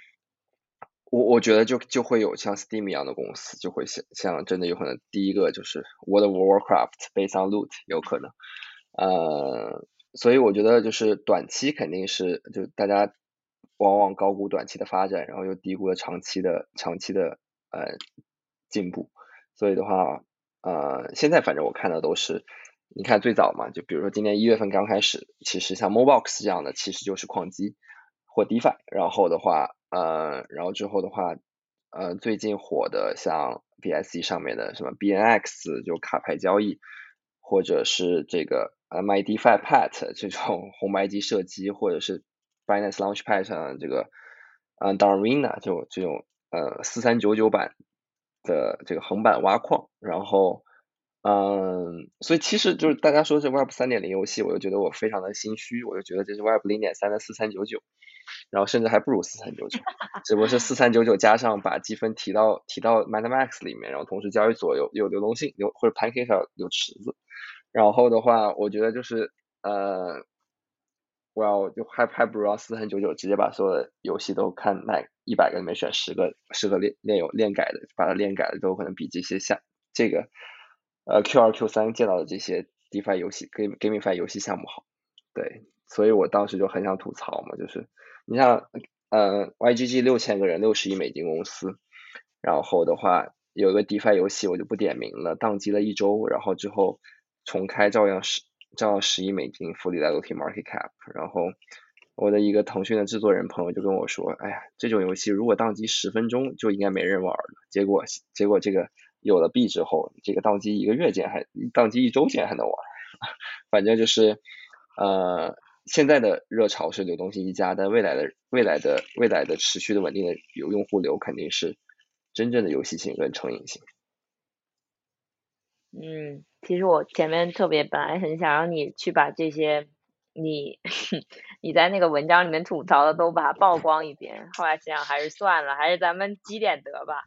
我我觉得就就会有像 Steam 一样的公司，就会像像真的有可能第一个就是 World of Warcraft based on loot 有可能，呃，所以我觉得就是短期肯定是就大家往往高估短期的发展，然后又低估了长期的长期的呃进步，所以的话呃现在反正我看到都是，你看最早嘛，就比如说今年一月份刚开始，其实像 Mobox 这样的其实就是矿机。或 DeFi，然后的话，呃，然后之后的话，呃，最近火的像 BSC 上面的什么 BNX 就卡牌交易，或者是这个呃 MyDeFiPad 这种红白机射击，或者是 Binance Launchpad 上这个呃 Darwina 就这种呃四三九九版的这个横版挖矿，然后。嗯，所以其实就是大家说这 Web 三点零游戏，我就觉得我非常的心虚，我就觉得这是 Web 零点三的四三九九，然后甚至还不如四三九九，只不过是四三九九加上把积分提到提到 MetaMax 里面，然后同时交易所有有流动性，有或者 Pancake 上有池子，然后的话，我觉得就是呃，我要就还还不如四三九九直接把所有的游戏都看那一百个里面选十个适合练练有练改的，把它练改的都可能比这些像这个。呃，Q 二 Q 三见到的这些 DeFi 游戏，Game GameFi 游戏项目好，对，所以我当时就很想吐槽嘛，就是你像呃 YGG 六千个人，六十亿美金公司，然后的话有一个 DeFi 游戏我就不点名了，宕机了一周，然后之后重开照样十照样十亿美金，f u l l y l o t Market Cap，然后我的一个腾讯的制作人朋友就跟我说，哎呀，这种游戏如果宕机十分钟就应该没人玩了，结果结果这个。有了币之后，这个宕机一个月间还宕机一周间还能玩，反正就是呃现在的热潮是流动性一家，但未来的未来的未来的持续的稳定的有用户流肯定是真正的游戏性跟成瘾性。嗯，其实我前面特别本来很想让你去把这些你 你在那个文章里面吐槽的都把它曝光一遍，后来想想还是算了，还是咱们积点德吧。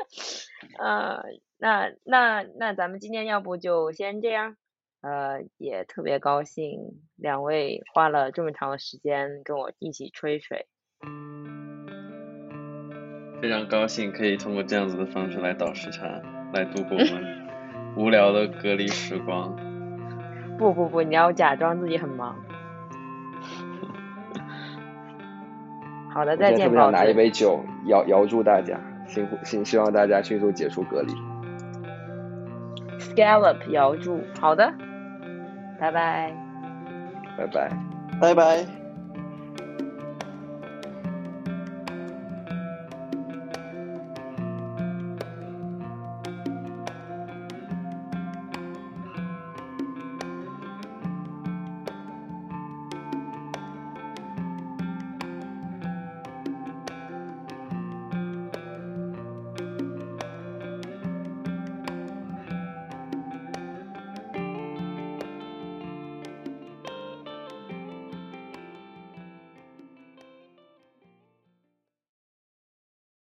呃，那那那咱们今天要不就先这样，呃，也特别高兴两位花了这么长的时间跟我一起吹水，非常高兴可以通过这样子的方式来倒时差，来度过我们无聊的隔离时光。不不不，你要假装自己很忙。好的，再见，宝子。拿一杯酒，摇摇住大家。辛苦，希希望大家迅速解除隔离。Scallop 摇住，好的，拜拜，拜拜，拜拜。